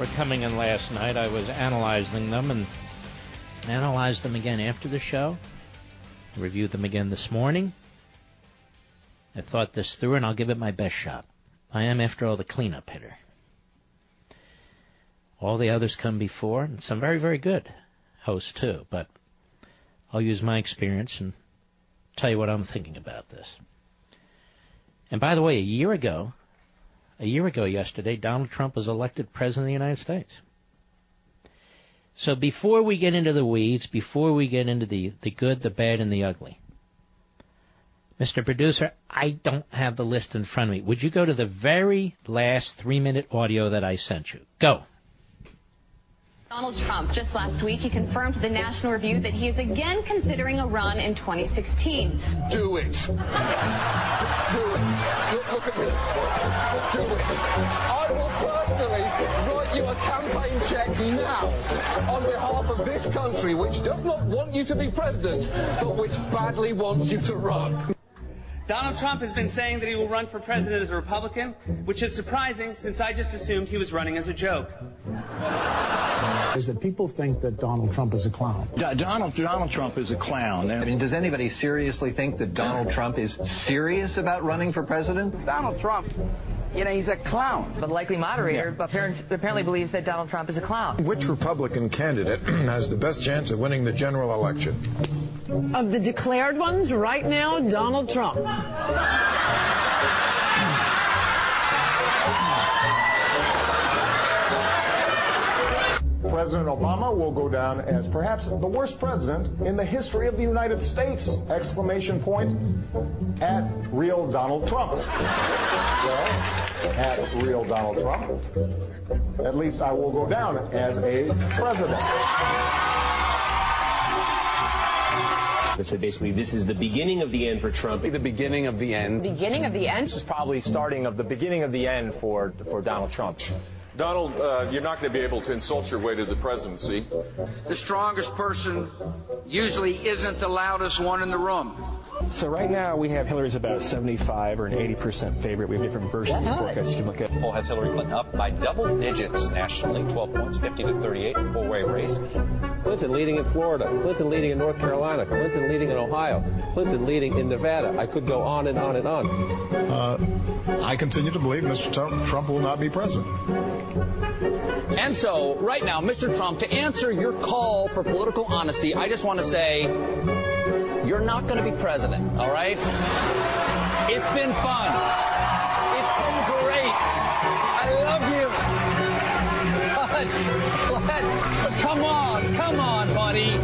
were coming in last night, I was analyzing them and analyzed them again after the show. Reviewed them again this morning. I thought this through and I'll give it my best shot. I am, after all, the cleanup hitter. All the others come before, and some very, very good hosts too, but I'll use my experience and tell you what I'm thinking about this. And by the way, a year ago, a year ago yesterday, Donald Trump was elected President of the United States. So before we get into the weeds, before we get into the, the good, the bad, and the ugly, Mr. Producer, I don't have the list in front of me. Would you go to the very last three minute audio that I sent you? Go. Donald Trump, just last week, he confirmed to the National Review that he is again considering a run in 2016. Do it. Do it. Look, at me. Do it. I will personally write you a campaign check now on behalf of this country, which does not want you to be president, but which badly wants you to run. Donald Trump has been saying that he will run for president as a Republican, which is surprising since I just assumed he was running as a joke. Is that people think that Donald Trump is a clown. D- Donald Donald Trump is a clown. I mean, does anybody seriously think that Donald Trump is serious about running for president? Donald Trump you know, he's a clown. But the likely moderator yeah. apparently, apparently believes that Donald Trump is a clown. Which Republican candidate has the best chance of winning the general election? Of the declared ones right now, Donald Trump. President Obama will go down as perhaps the worst president in the history of the United States! Exclamation point at real Donald Trump. Well, at real Donald Trump, at least I will go down as a president. So basically, this is the beginning of the end for Trump. The beginning of the end. Beginning of the end. This is probably starting of the beginning of the end for for Donald Trump. Donald, uh, you're not going to be able to insult your way to the presidency. The strongest person usually isn't the loudest one in the room. So right now we have Hillary's about a 75 or an 80 percent favorite. We have different versions of the forecast you can look at. Poll has Hillary Clinton up by double digits nationally, 12 points, 50 to 38, four-way race. Clinton leading in Florida, Clinton leading in North Carolina, Clinton leading in Ohio, Clinton leading in Nevada. I could go on and on and on. Uh, I continue to believe Mr. Trump will not be president. And so, right now, Mr. Trump, to answer your call for political honesty, I just want to say you're not going to be president, all right? It's been fun. It's been great. I love you. But, but come on, come on, buddy.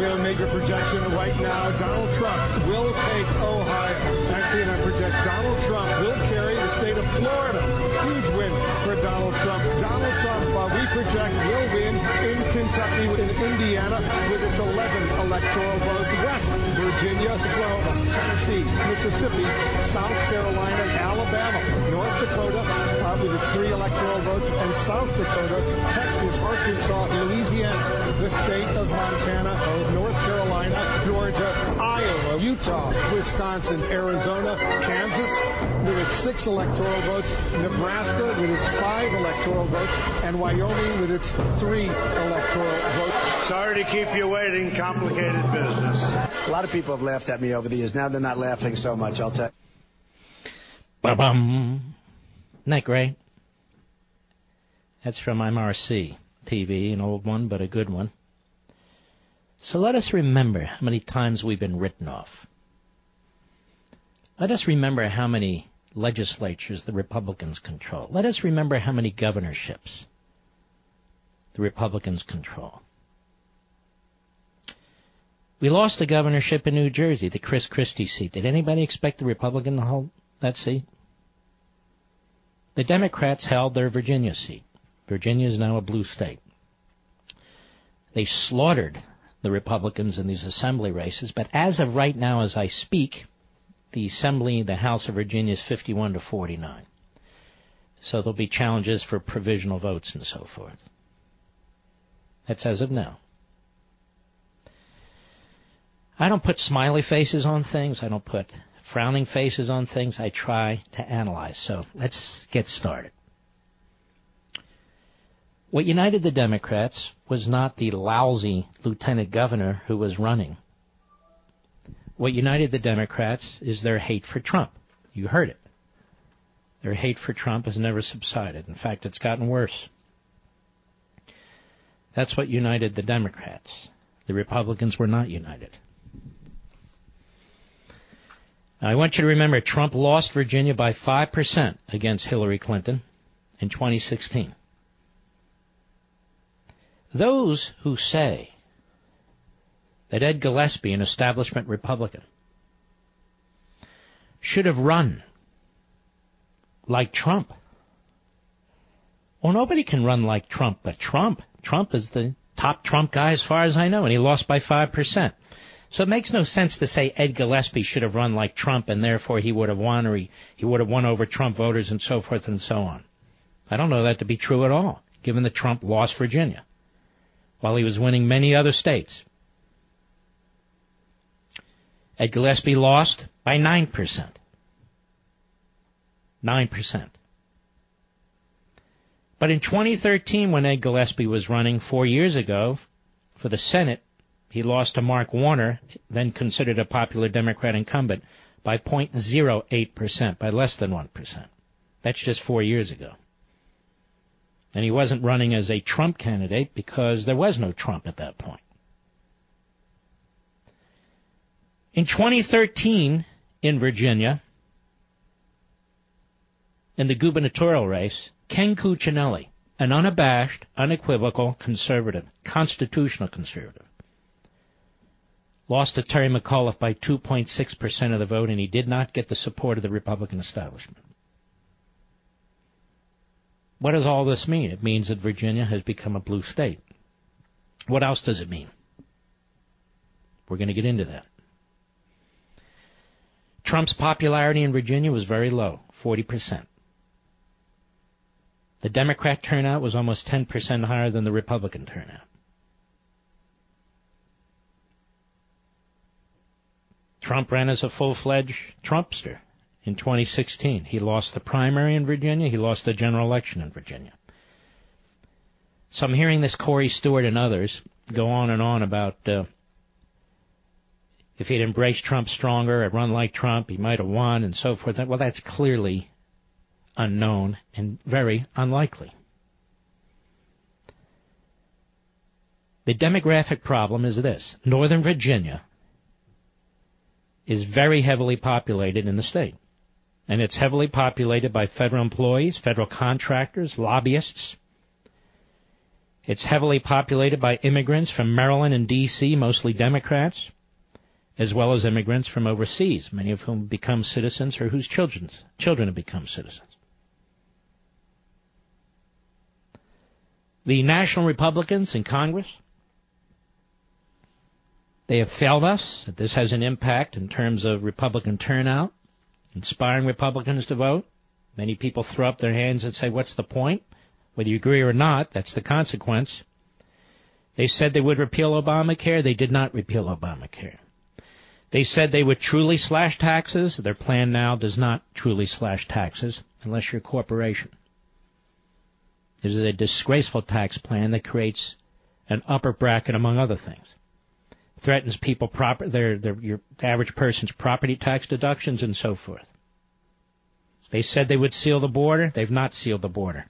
We have a major projection right now. Donald Trump will take Ohio. That CNN projects Donald Trump will carry the state of Florida. Huge win for Donald Trump. Donald Trump, uh, we project, will win in Kentucky, in Indiana, with its 11 electoral votes. West Virginia, Oklahoma, Tennessee, Mississippi, South Carolina, Alabama, North Dakota, uh, with its three electoral votes, and South Dakota, Texas, Arkansas, Louisiana, the state of Montana, North Carolina, Georgia, Iowa, Utah, Wisconsin, Arizona, Kansas with its six electoral votes, Nebraska with its five electoral votes, and Wyoming with its three electoral votes. Sorry to keep you waiting. Complicated business. A lot of people have laughed at me over the years. Now they're not laughing so much, I'll tell you. Ba-bum. Isn't that great? That's from MRC TV, an old one, but a good one. So let us remember how many times we've been written off. Let us remember how many legislatures the Republicans control. Let us remember how many governorships the Republicans control. We lost the governorship in New Jersey, the Chris Christie seat. Did anybody expect the Republican to hold that seat? The Democrats held their Virginia seat. Virginia is now a blue state. They slaughtered the Republicans in these assembly races, but as of right now, as I speak, the assembly, the House of Virginia is 51 to 49. So there'll be challenges for provisional votes and so forth. That's as of now. I don't put smiley faces on things. I don't put frowning faces on things. I try to analyze. So let's get started. What united the Democrats was not the lousy lieutenant governor who was running. What united the Democrats is their hate for Trump. You heard it. Their hate for Trump has never subsided. In fact, it's gotten worse. That's what united the Democrats. The Republicans were not united. Now, I want you to remember Trump lost Virginia by 5% against Hillary Clinton in 2016. Those who say that Ed Gillespie, an establishment Republican, should have run like Trump. Well, nobody can run like Trump but Trump. Trump is the top Trump guy as far as I know, and he lost by 5%. So it makes no sense to say Ed Gillespie should have run like Trump and therefore he would have won or he, he would have won over Trump voters and so forth and so on. I don't know that to be true at all, given that Trump lost Virginia while he was winning many other states. Ed Gillespie lost by 9%. 9%. But in 2013, when Ed Gillespie was running four years ago for the Senate, he lost to Mark Warner, then considered a popular Democrat incumbent, by 0.08%, by less than 1%. That's just four years ago. And he wasn't running as a Trump candidate because there was no Trump at that point. In 2013, in Virginia, in the gubernatorial race, Ken Cuccinelli, an unabashed, unequivocal conservative, constitutional conservative, lost to Terry McAuliffe by 2.6% of the vote, and he did not get the support of the Republican establishment. What does all this mean? It means that Virginia has become a blue state. What else does it mean? We're going to get into that. Trump's popularity in Virginia was very low, 40%. The Democrat turnout was almost 10% higher than the Republican turnout. Trump ran as a full-fledged Trumpster in 2016. He lost the primary in Virginia. He lost the general election in Virginia. So I'm hearing this Corey Stewart and others go on and on about uh, if he'd embraced Trump stronger, run like Trump, he might have won, and so forth. Well, that's clearly unknown and very unlikely. The demographic problem is this. Northern Virginia is very heavily populated in the state and it's heavily populated by federal employees, federal contractors, lobbyists. It's heavily populated by immigrants from Maryland and D.C., mostly Democrats, as well as immigrants from overseas, many of whom become citizens or whose children's, children have become citizens. The national Republicans in Congress, they have failed us. This has an impact in terms of Republican turnout inspiring Republicans to vote. Many people throw up their hands and say, what's the point? Whether you agree or not, that's the consequence. They said they would repeal Obamacare. They did not repeal Obamacare. They said they would truly slash taxes. Their plan now does not truly slash taxes unless you're a corporation. This is a disgraceful tax plan that creates an upper bracket among other things threatens people proper their their your average person's property tax deductions and so forth. They said they would seal the border. They've not sealed the border.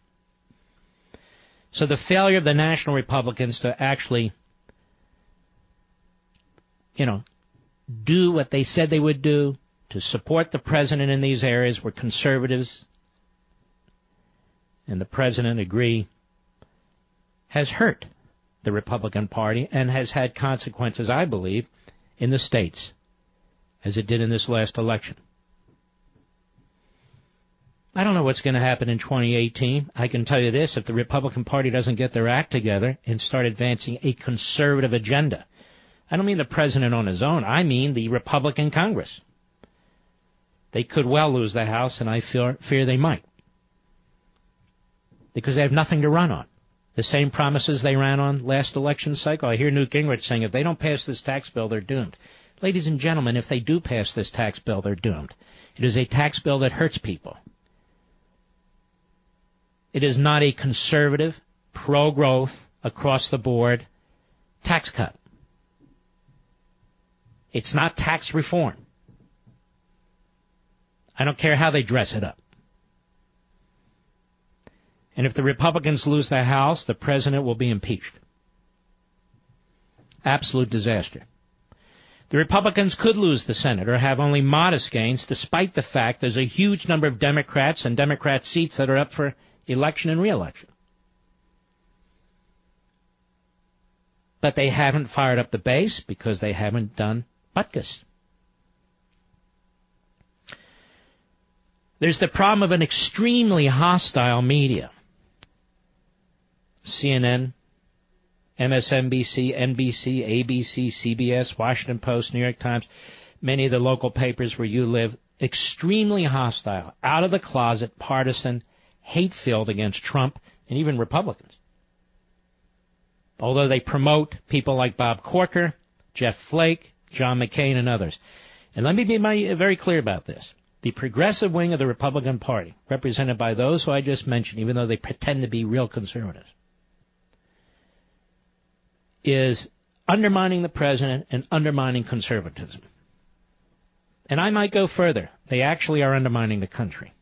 So the failure of the national Republicans to actually, you know, do what they said they would do, to support the president in these areas where conservatives and the president agree, has hurt the Republican Party and has had consequences, I believe, in the states, as it did in this last election. I don't know what's going to happen in 2018. I can tell you this, if the Republican Party doesn't get their act together and start advancing a conservative agenda, I don't mean the president on his own, I mean the Republican Congress. They could well lose the House, and I fear, fear they might. Because they have nothing to run on. The same promises they ran on last election cycle. I hear Newt Gingrich saying if they don't pass this tax bill, they're doomed. Ladies and gentlemen, if they do pass this tax bill, they're doomed. It is a tax bill that hurts people. It is not a conservative, pro-growth, across the board tax cut. It's not tax reform. I don't care how they dress it up. And if the Republicans lose the House, the president will be impeached. Absolute disaster. The Republicans could lose the Senate or have only modest gains despite the fact there's a huge number of Democrats and Democrat seats that are up for election and reelection. But they haven't fired up the base because they haven't done Butkus. There's the problem of an extremely hostile media. CNN, MSNBC, NBC, ABC, CBS, Washington Post, New York Times, many of the local papers where you live, extremely hostile, out of the closet, partisan, hate filled against Trump and even Republicans. Although they promote people like Bob Corker, Jeff Flake, John McCain, and others. And let me be very clear about this. The progressive wing of the Republican Party, represented by those who I just mentioned, even though they pretend to be real conservatives, is undermining the president and undermining conservatism. And I might go further. They actually are undermining the country.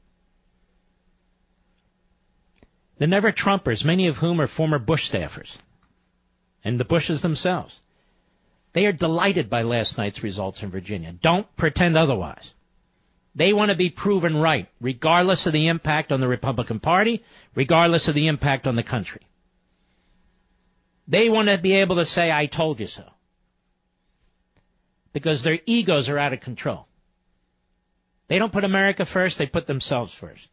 The never Trumpers, many of whom are former Bush staffers, and the Bushes themselves, they are delighted by last night's results in Virginia. Don't pretend otherwise. They want to be proven right, regardless of the impact on the Republican Party, regardless of the impact on the country. They want to be able to say, I told you so. Because their egos are out of control. They don't put America first, they put themselves first.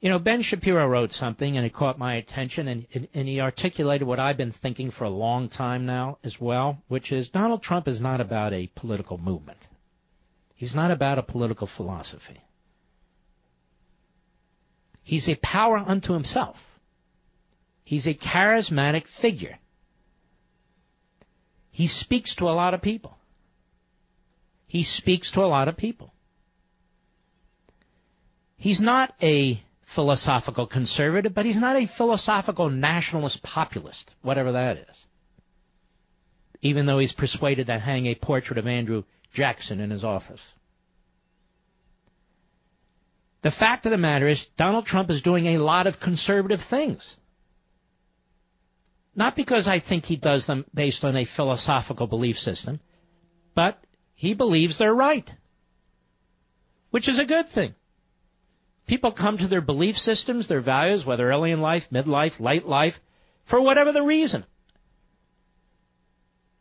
You know, Ben Shapiro wrote something and it caught my attention and, and, and, he articulated what I've been thinking for a long time now as well, which is Donald Trump is not about a political movement. He's not about a political philosophy. He's a power unto himself. He's a charismatic figure. He speaks to a lot of people. He speaks to a lot of people. He's not a philosophical conservative, but he's not a philosophical nationalist populist, whatever that is. Even though he's persuaded to hang a portrait of Andrew Jackson in his office. The fact of the matter is, Donald Trump is doing a lot of conservative things. Not because I think he does them based on a philosophical belief system, but he believes they're right. Which is a good thing. People come to their belief systems, their values, whether early in life, midlife, late life, for whatever the reason.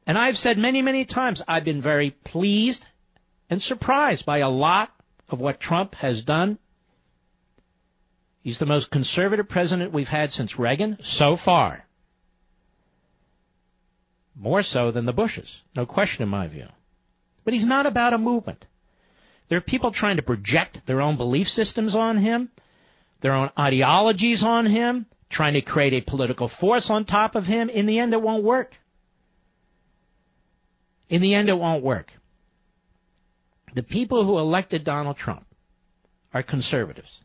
And I've said many, many times, I've been very pleased and surprised by a lot of what Trump has done. He's the most conservative president we've had since Reagan so far. More so than the Bushes. No question in my view. But he's not about a movement. There are people trying to project their own belief systems on him, their own ideologies on him, trying to create a political force on top of him. In the end, it won't work. In the end, it won't work. The people who elected Donald Trump are conservatives.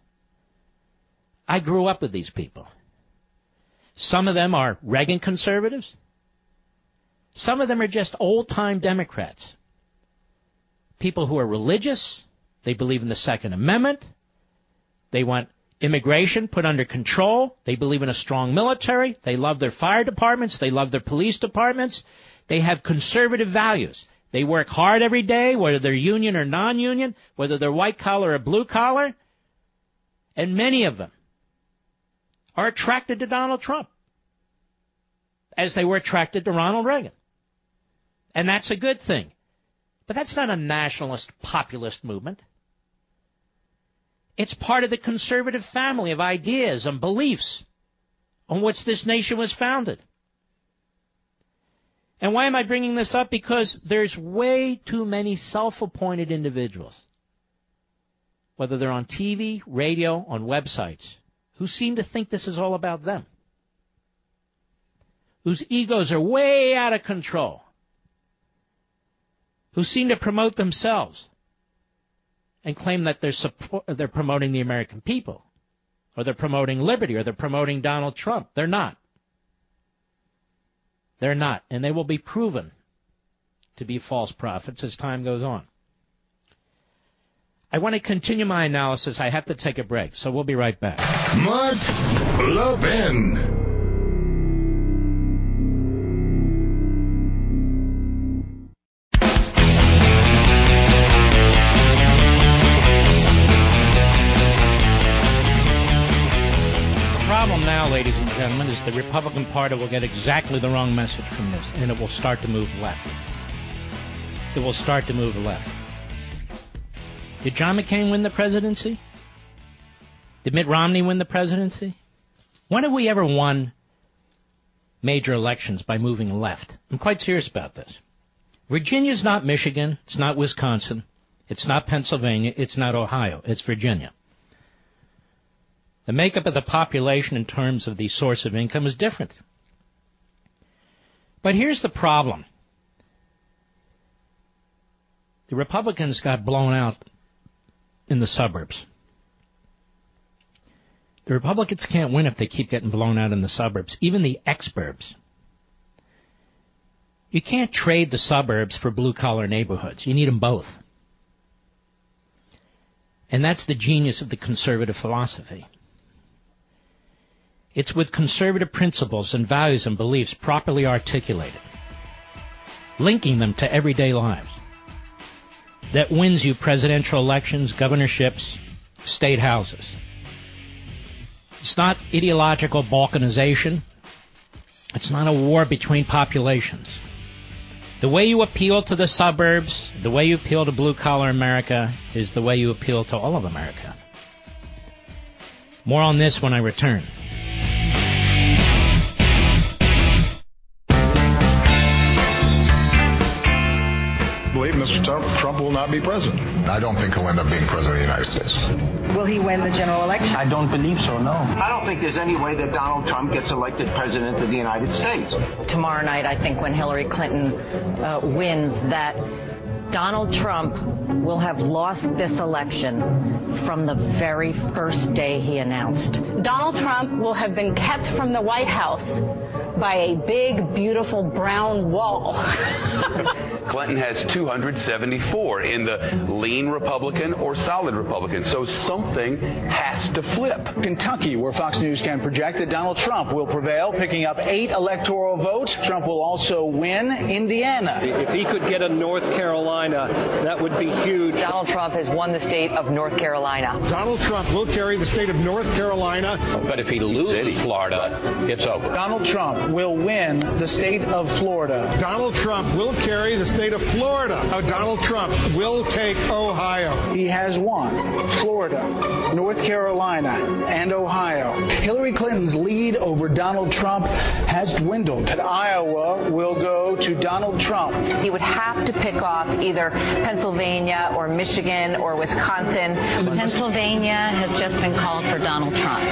I grew up with these people. Some of them are Reagan conservatives. Some of them are just old time Democrats people who are religious. They believe in the Second Amendment. They want immigration put under control. They believe in a strong military. They love their fire departments. They love their police departments. They have conservative values. They work hard every day, whether they're union or non-union, whether they're white collar or blue collar. And many of them are attracted to Donald Trump as they were attracted to Ronald Reagan. And that's a good thing But that's not a nationalist populist movement. It's part of the conservative family of ideas and beliefs on which this nation was founded. And why am I bringing this up? Because there's way too many self-appointed individuals, whether they're on TV, radio, on websites, who seem to think this is all about them. Whose egos are way out of control. Who seem to promote themselves and claim that they're support, they're promoting the American people, or they're promoting liberty, or they're promoting Donald Trump. They're not. They're not, and they will be proven to be false prophets as time goes on. I want to continue my analysis. I have to take a break, so we'll be right back. Mark Levin. problem now, ladies and gentlemen, is the Republican Party will get exactly the wrong message from this, and it will start to move left. It will start to move left. Did John McCain win the presidency? Did Mitt Romney win the presidency? When have we ever won major elections by moving left? I'm quite serious about this. Virginia's not Michigan. It's not Wisconsin. It's not Pennsylvania. It's not Ohio. It's Virginia. The makeup of the population in terms of the source of income is different. But here's the problem. The Republicans got blown out in the suburbs. The Republicans can't win if they keep getting blown out in the suburbs, even the exurbs. You can't trade the suburbs for blue collar neighborhoods. You need them both. And that's the genius of the conservative philosophy. It's with conservative principles and values and beliefs properly articulated, linking them to everyday lives, that wins you presidential elections, governorships, state houses. It's not ideological balkanization. It's not a war between populations. The way you appeal to the suburbs, the way you appeal to blue collar America, is the way you appeal to all of America. More on this when I return. Mr. Trump will not be president. I don't think he'll end up being president of the United States. Will he win the general election? I don't believe so, no. I don't think there's any way that Donald Trump gets elected president of the United States. Tomorrow night, I think when Hillary Clinton uh, wins, that Donald Trump will have lost this election from the very first day he announced. Donald Trump will have been kept from the White House by a big, beautiful brown wall. Clinton has 274 in the lean Republican or solid Republican. So something has to flip. Kentucky, where Fox News can project that Donald Trump will prevail, picking up eight electoral votes. Trump will also win Indiana. If he could get a North Carolina, that would be huge. Donald Trump has won the state of North Carolina. Donald Trump will carry the state of North Carolina. But if he loses Florida, it's over. Donald Trump will win the state of Florida. Donald Trump will carry the state of Florida. Now, Donald Trump will take Ohio. He has won Florida, North Carolina, and Ohio. Hillary Clinton's lead over Donald Trump has dwindled. Iowa will go to Donald Trump. He would have to pick off either Pennsylvania or Michigan or Wisconsin. Pennsylvania has just been called for Donald Trump.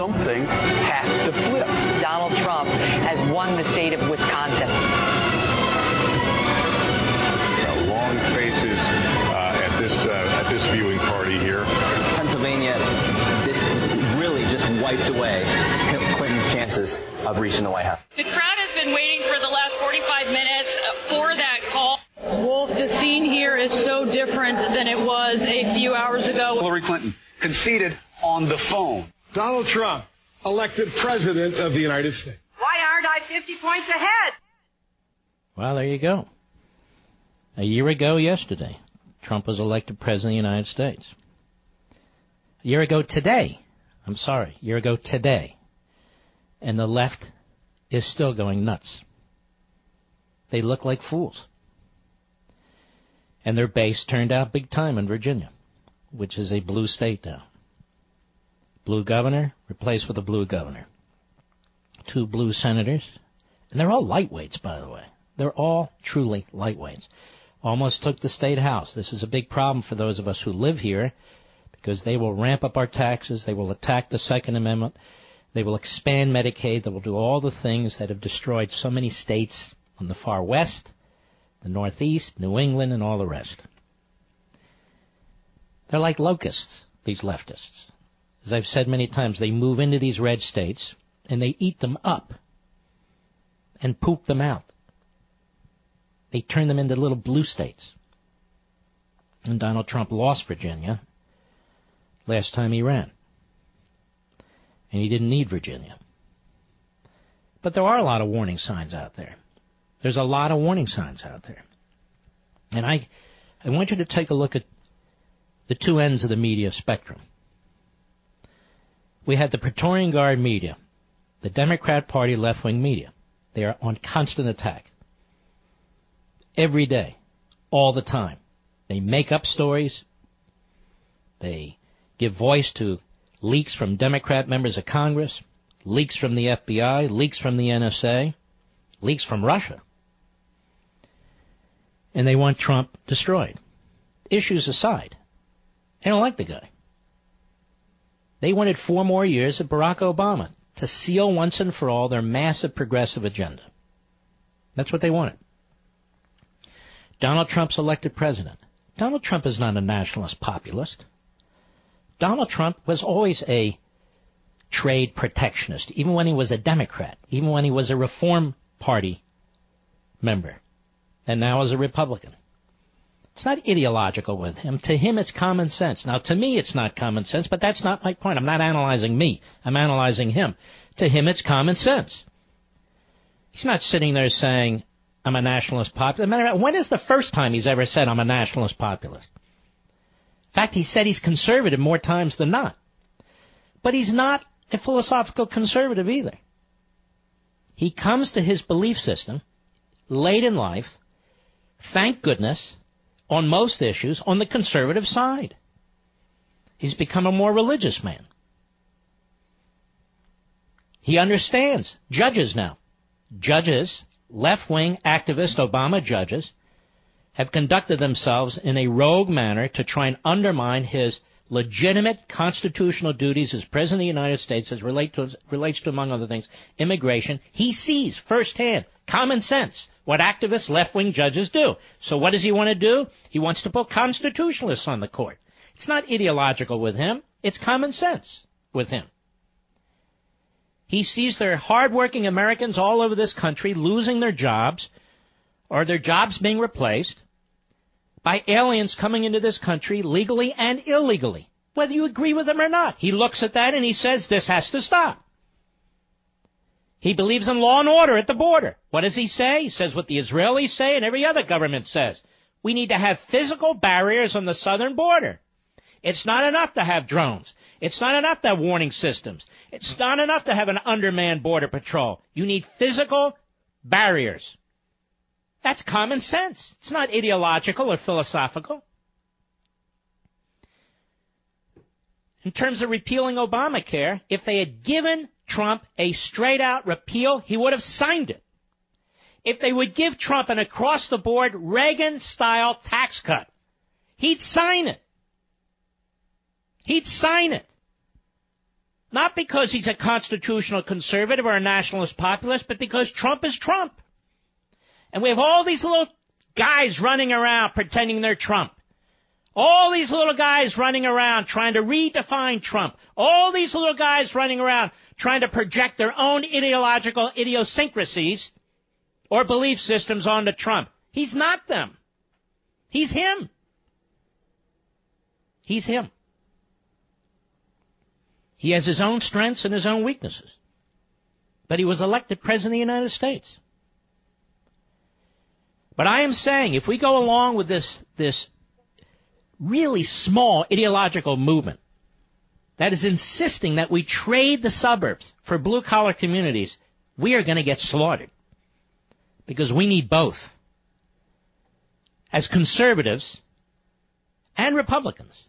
Something has to flip. Donald Trump has won the state of Wisconsin. Faces uh, at this uh, at this viewing party here. Pennsylvania, this really just wiped away Clinton's chances of reaching the White House. The crowd has been waiting for the last 45 minutes for that call. Wolf, the scene here is so different than it was a few hours ago. Hillary Clinton conceded on the phone. Donald Trump elected president of the United States. Why aren't I 50 points ahead? Well, there you go. A year ago yesterday, Trump was elected president of the United States. A year ago today, I'm sorry, a year ago today, and the left is still going nuts. They look like fools. And their base turned out big time in Virginia, which is a blue state now. Blue governor replaced with a blue governor. Two blue senators. And they're all lightweights, by the way. They're all truly lightweights. Almost took the state house. This is a big problem for those of us who live here because they will ramp up our taxes. They will attack the Second Amendment. They will expand Medicaid. They will do all the things that have destroyed so many states on the far west, the northeast, New England, and all the rest. They're like locusts, these leftists. As I've said many times, they move into these red states and they eat them up and poop them out. They turn them into little blue states. And Donald Trump lost Virginia last time he ran. And he didn't need Virginia. But there are a lot of warning signs out there. There's a lot of warning signs out there. And I, I want you to take a look at the two ends of the media spectrum. We had the Praetorian Guard media, the Democrat Party left-wing media. They are on constant attack. Every day. All the time. They make up stories. They give voice to leaks from Democrat members of Congress, leaks from the FBI, leaks from the NSA, leaks from Russia. And they want Trump destroyed. Issues aside, they don't like the guy. They wanted four more years of Barack Obama to seal once and for all their massive progressive agenda. That's what they wanted. Donald Trump's elected president. Donald Trump is not a nationalist populist. Donald Trump was always a trade protectionist, even when he was a Democrat, even when he was a Reform Party member, and now as a Republican. It's not ideological with him. To him, it's common sense. Now, to me, it's not common sense, but that's not my point. I'm not analyzing me. I'm analyzing him. To him, it's common sense. He's not sitting there saying, I'm a nationalist populist. Matter of fact, When is the first time he's ever said, I'm a nationalist populist? In fact, he said he's conservative more times than not. But he's not a philosophical conservative either. He comes to his belief system late in life, thank goodness, on most issues on the conservative side. He's become a more religious man. He understands judges now. Judges, left-wing activist Obama judges, have conducted themselves in a rogue manner to try and undermine his legitimate constitutional duties as President of the United States as relate to, relates to, among other things, immigration. He sees firsthand, common sense, what activist left-wing judges do. So what does he want to do? He wants to put constitutionalists on the court. It's not ideological with him. It's common sense with him. He sees there are hardworking Americans all over this country losing their jobs or their jobs being replaced by aliens coming into this country legally and illegally, whether you agree with him or not. He looks at that and he says this has to stop. He believes in law and order at the border. What does he say? He says what the Israelis say and every other government says. We need to have physical barriers on the southern border. It's not enough to have drones. It's not enough to have warning systems. It's not enough to have an undermanned border patrol. You need physical barriers. That's common sense. It's not ideological or philosophical. In terms of repealing Obamacare, if they had given Trump a straight out repeal, he would have signed it. If they would give Trump an across the board Reagan style tax cut, he'd sign it. He'd sign it. Not because he's a constitutional conservative or a nationalist populist, but because Trump is Trump. And we have all these little guys running around pretending they're Trump. All these little guys running around trying to redefine Trump. All these little guys running around trying to project their own ideological idiosyncrasies or belief systems onto Trump. He's not them. He's him. He's him. He has his own strengths and his own weaknesses. But he was elected President of the United States. But I am saying if we go along with this, this really small ideological movement that is insisting that we trade the suburbs for blue collar communities, we are going to get slaughtered. Because we need both. as conservatives and Republicans,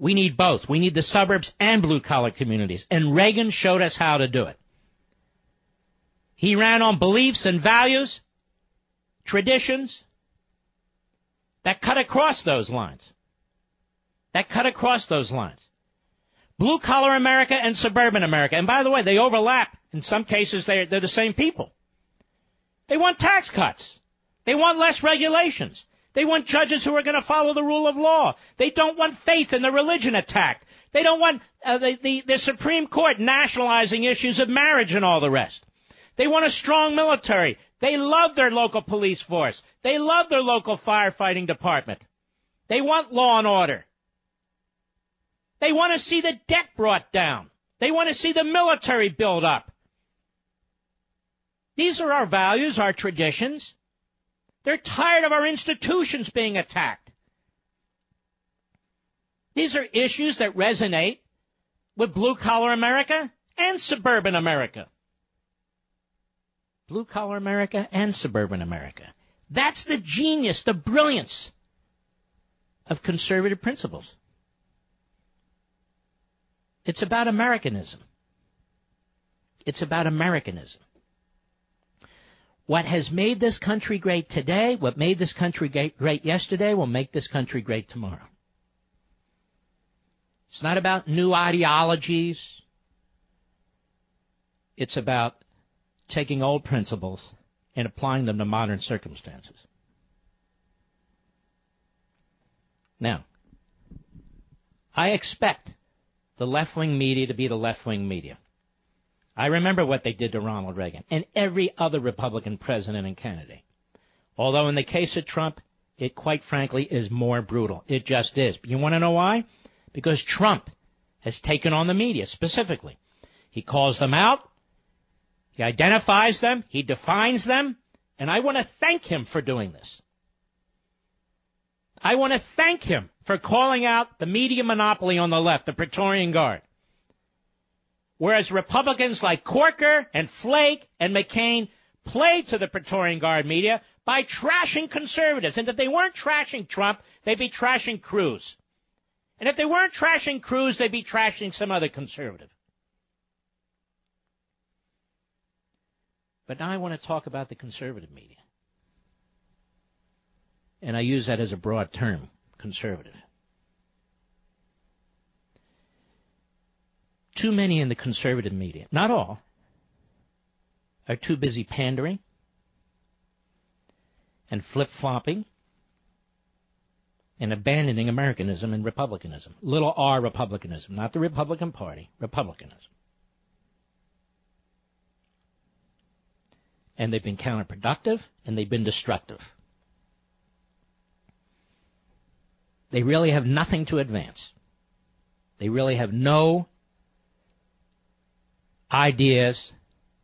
we need both. We need the suburbs and blue collar communities. And Reagan showed us how to do it. He ran on beliefs and values, traditions that cut across those lines. That cut across those lines. Blue collar America and suburban America. And by the way, they overlap. In some cases, they're, they're the same people. They want tax cuts. They want less regulations. They want judges who are going to follow the rule of law. They don't want faith in the religion attacked. They don't want uh, the, the, the Supreme Court nationalizing issues of marriage and all the rest. They want a strong military. They love their local police force. They love their local firefighting department. They want law and order. They want to see the debt brought down. They want to see the military build up. These are our values, our traditions. They're tired of our institutions being attacked. These are issues that resonate with blue collar America and suburban America. Blue collar America and suburban America. That's the genius, the brilliance of conservative principles. It's about Americanism. It's about Americanism. What has made this country great today, what made this country great yesterday, will make this country great tomorrow. It's not about new ideologies. It's about taking old principles and applying them to modern circumstances. Now, I expect the left wing media to be the left wing media. I remember what they did to Ronald Reagan and every other Republican president and candidate. Although in the case of Trump, it quite frankly is more brutal. It just is. You want to know why? Because Trump has taken on the media specifically. He calls them out. He identifies them. He defines them. And I want to thank him for doing this. I want to thank him for calling out the media monopoly on the left, the Praetorian Guard. Whereas Republicans like Corker and Flake and McCain played to the Praetorian Guard media by trashing conservatives. And if they weren't trashing Trump, they'd be trashing Cruz. And if they weren't trashing Cruz, they'd be trashing some other conservative. But now I want to talk about the conservative media. And I use that as a broad term, conservative. Too many in the conservative media, not all, are too busy pandering and flip flopping and abandoning Americanism and republicanism. Little r republicanism, not the Republican Party, republicanism. And they've been counterproductive and they've been destructive. They really have nothing to advance. They really have no ideas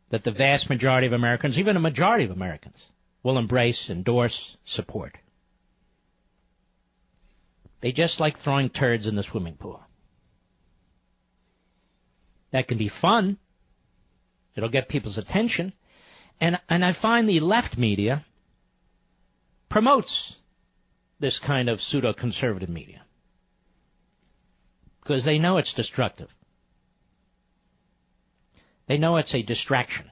that the vast majority of Americans, even a majority of Americans, will embrace, endorse, support. They just like throwing turds in the swimming pool. That can be fun. It'll get people's attention. And, and I find the left media promotes this kind of pseudo conservative media. Because they know it's destructive. They know it's a distraction.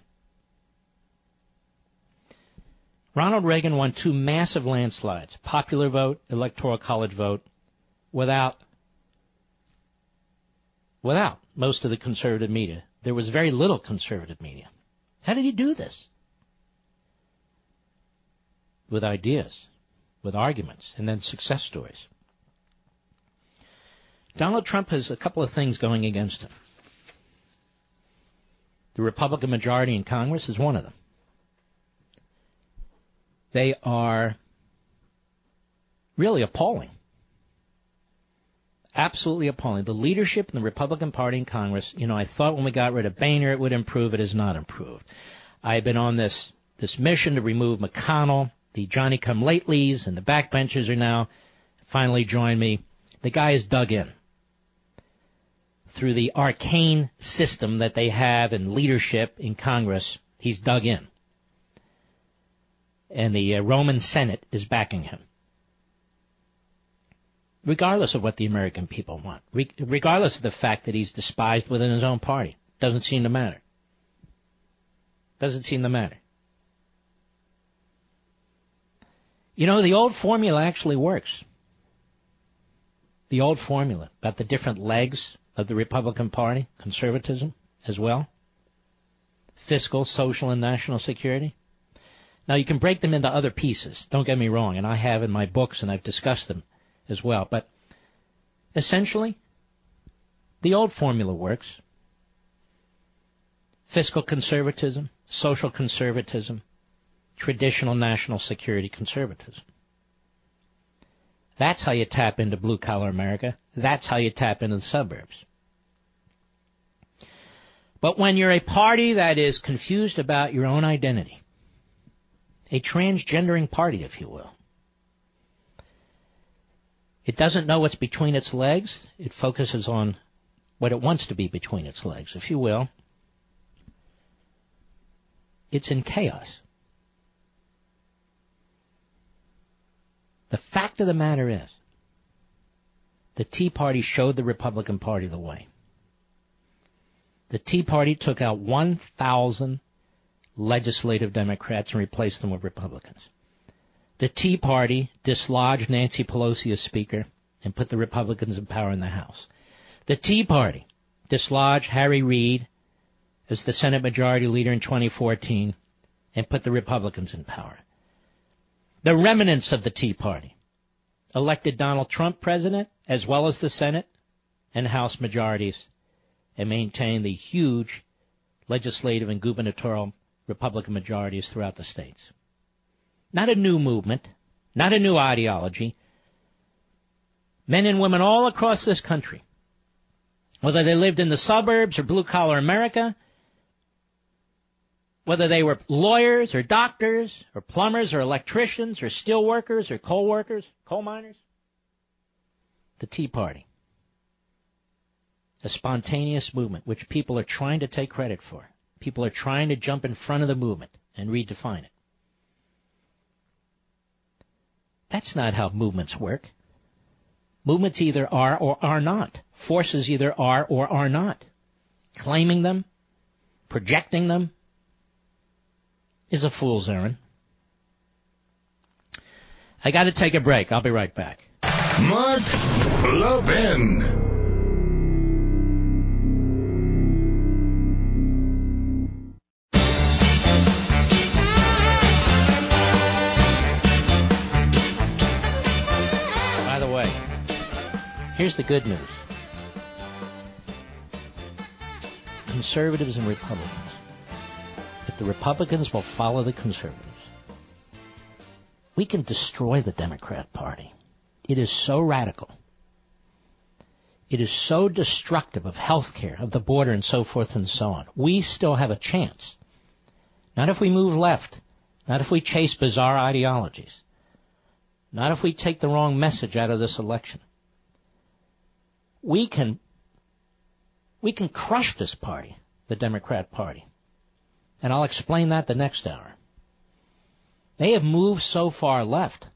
Ronald Reagan won two massive landslides, popular vote, electoral college vote, without without most of the conservative media. There was very little conservative media. How did he do this? With ideas, with arguments, and then success stories. Donald Trump has a couple of things going against him. The Republican majority in Congress is one of them. They are really appalling. Absolutely appalling. The leadership in the Republican Party in Congress, you know, I thought when we got rid of Boehner it would improve. It has not improved. I have been on this, this mission to remove McConnell. The Johnny come latelys and the backbenchers are now finally joined me. The guy is dug in through the arcane system that they have in leadership in Congress, he's dug in. And the uh, Roman Senate is backing him. regardless of what the American people want, re- regardless of the fact that he's despised within his own party. Doesn't seem to matter. Doesn't seem to matter. You know, the old formula actually works. The old formula about the different legs of the Republican Party, conservatism as well, fiscal, social, and national security. Now you can break them into other pieces. Don't get me wrong, and I have in my books and I've discussed them as well. But essentially, the old formula works. Fiscal conservatism, social conservatism, traditional national security conservatism. That's how you tap into blue collar America. That's how you tap into the suburbs. But when you're a party that is confused about your own identity, a transgendering party, if you will, it doesn't know what's between its legs. It focuses on what it wants to be between its legs, if you will. It's in chaos. The fact of the matter is, the Tea Party showed the Republican Party the way. The Tea Party took out 1,000 legislative Democrats and replaced them with Republicans. The Tea Party dislodged Nancy Pelosi as Speaker and put the Republicans in power in the House. The Tea Party dislodged Harry Reid as the Senate Majority Leader in 2014 and put the Republicans in power. The remnants of the Tea Party elected Donald Trump president as well as the Senate and House majorities and maintained the huge legislative and gubernatorial Republican majorities throughout the states. Not a new movement, not a new ideology. Men and women all across this country, whether they lived in the suburbs or blue collar America, whether they were lawyers or doctors or plumbers or electricians or steel workers or coal workers, coal miners. The Tea Party. A spontaneous movement which people are trying to take credit for. People are trying to jump in front of the movement and redefine it. That's not how movements work. Movements either are or are not. Forces either are or are not. Claiming them, projecting them, is a fool's errand. I got to take a break. I'll be right back. Mark Levin. By the way, here's the good news. Conservatives and Republicans the Republicans will follow the conservatives, we can destroy the Democrat Party. It is so radical. It is so destructive of health care, of the border, and so forth and so on. We still have a chance. Not if we move left. Not if we chase bizarre ideologies. Not if we take the wrong message out of this election. We can, we can crush this party, the Democrat Party. And I'll explain that the next hour. They have moved so far left.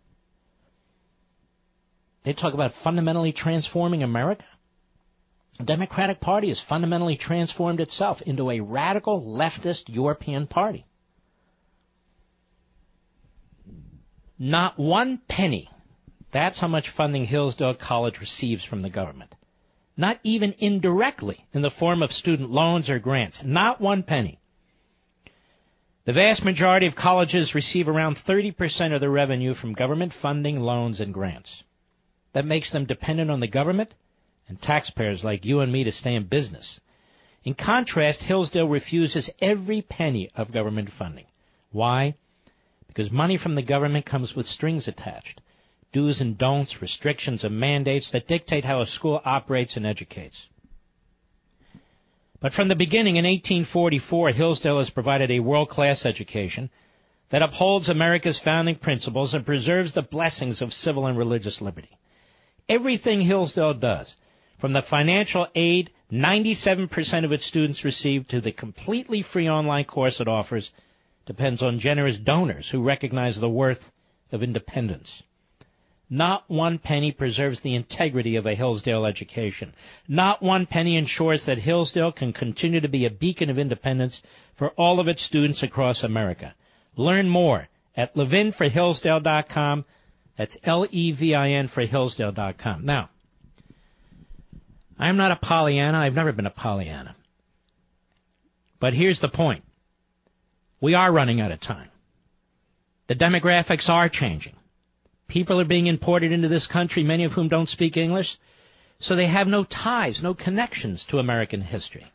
They talk about fundamentally transforming America. The Democratic Party has fundamentally transformed itself into a radical leftist European party. Not one penny. That's how much funding Hillsdale College receives from the government. Not even indirectly in the form of student loans or grants. Not one penny. The vast majority of colleges receive around 30% of their revenue from government funding, loans, and grants. That makes them dependent on the government and taxpayers like you and me to stay in business. In contrast, Hillsdale refuses every penny of government funding. Why? Because money from the government comes with strings attached. Do's and don'ts, restrictions and mandates that dictate how a school operates and educates. But from the beginning in 1844, Hillsdale has provided a world-class education that upholds America's founding principles and preserves the blessings of civil and religious liberty. Everything Hillsdale does, from the financial aid 97% of its students receive to the completely free online course it offers, depends on generous donors who recognize the worth of independence. Not one penny preserves the integrity of a Hillsdale education. Not one penny ensures that Hillsdale can continue to be a beacon of independence for all of its students across America. Learn more at levinforhillsdale.com. That's L-E-V-I-N for Hillsdale.com. Now, I'm not a Pollyanna. I've never been a Pollyanna. But here's the point. We are running out of time. The demographics are changing. People are being imported into this country, many of whom don't speak English, so they have no ties, no connections to American history.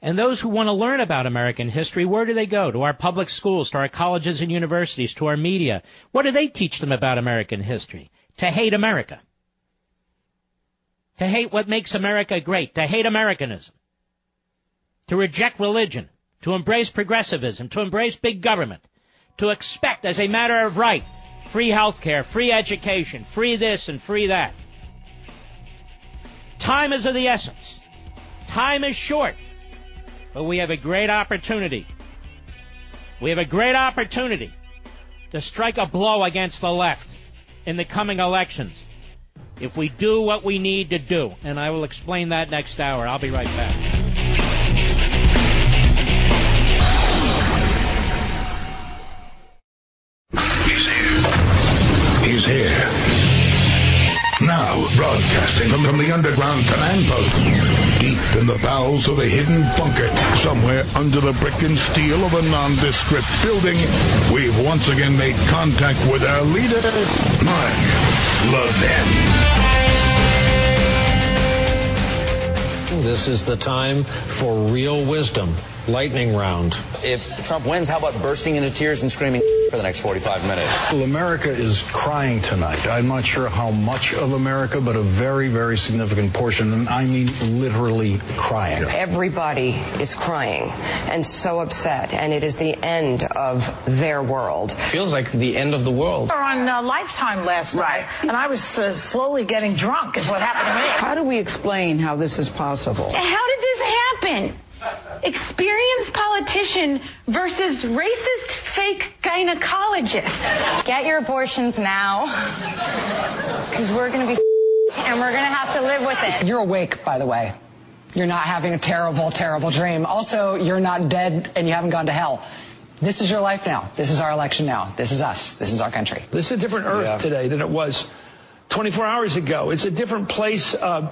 And those who want to learn about American history, where do they go? To our public schools, to our colleges and universities, to our media. What do they teach them about American history? To hate America. To hate what makes America great. To hate Americanism. To reject religion. To embrace progressivism. To embrace big government. To expect as a matter of right free health care, free education, free this and free that. Time is of the essence. Time is short. But we have a great opportunity. We have a great opportunity to strike a blow against the left in the coming elections if we do what we need to do. And I will explain that next hour. I'll be right back. Broadcasting from, the underground command post, deep in the bowels of a hidden bunker, somewhere under the brick and steel of a nondescript building, we've once again made contact with our leader, Mark Levin. This is the time for real wisdom. Lightning round. If Trump wins, how about bursting into tears and screaming for the next 45 minutes? Well, America is crying tonight. I'm not sure how much of America, but a very, very significant portion, and I mean literally crying. Everybody is crying and so upset, and it is the end of their world. Feels like the end of the world. We were on uh, Lifetime last night, and I was uh, slowly getting drunk, is what happened to me. How do we explain how this is possible? How did this happen? Experienced politician versus racist fake gynecologist. Get your abortions now. Because we're going to be and we're going to have to live with it. You're awake, by the way. You're not having a terrible, terrible dream. Also, you're not dead and you haven't gone to hell. This is your life now. This is our election now. This is us. This is our country. This is a different Earth Yeah. today than it was 24 hours ago. It's a different place. Uh,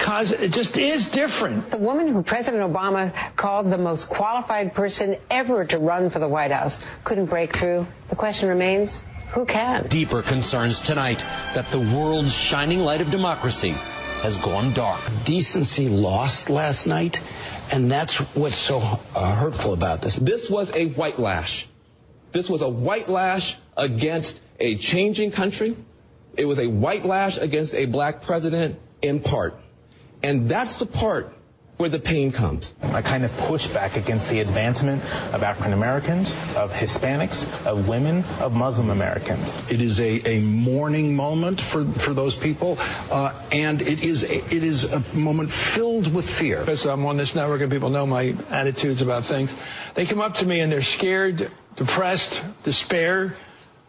cause it just is different. The woman who President Obama called the most qualified person ever to run for the White House couldn't break through. The question remains, who can? Deeper concerns tonight that the world's shining light of democracy has gone dark. Decency lost last night, and that's what's so uh, hurtful about this. This was a white lash. This was a white lash against a changing country. It was a white lash against a black president in part. And that's the part where the pain comes. I kind of push back against the advancement of African Americans, of Hispanics, of women, of Muslim Americans. It is a, a mourning moment for, for those people, uh, and it is a, it is a moment filled with fear. Because I'm on this network and people know my attitudes about things. They come up to me and they're scared, depressed, despair,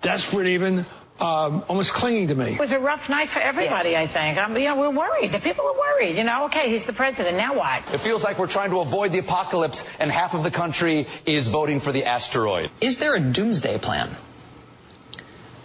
desperate even, um, almost clinging to me. It was a rough night for everybody, I think. Um, you know, we're worried. The people are worried. You know, okay, he's the president. Now what? It feels like we're trying to avoid the apocalypse, and half of the country is voting for the asteroid. Is there a doomsday plan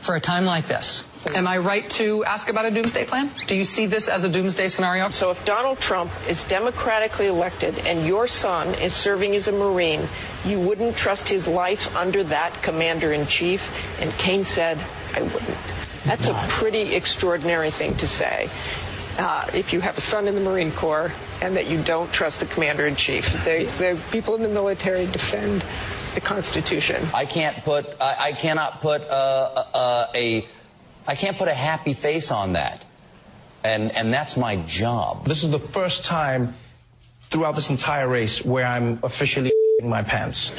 for a time like this? Am I right to ask about a doomsday plan? Do you see this as a doomsday scenario? So if Donald Trump is democratically elected and your son is serving as a Marine, you wouldn't trust his life under that commander in chief? And Kaine said, I wouldn't. That's a pretty extraordinary thing to say. Uh, if you have a son in the Marine Corps and that you don't trust the commander in chief, they, they, people in the military defend the Constitution. I can't put, I, I cannot put uh, uh, a, I can't put a happy face on that. And, and that's my job. This is the first time throughout this entire race where I'm officially in my pants.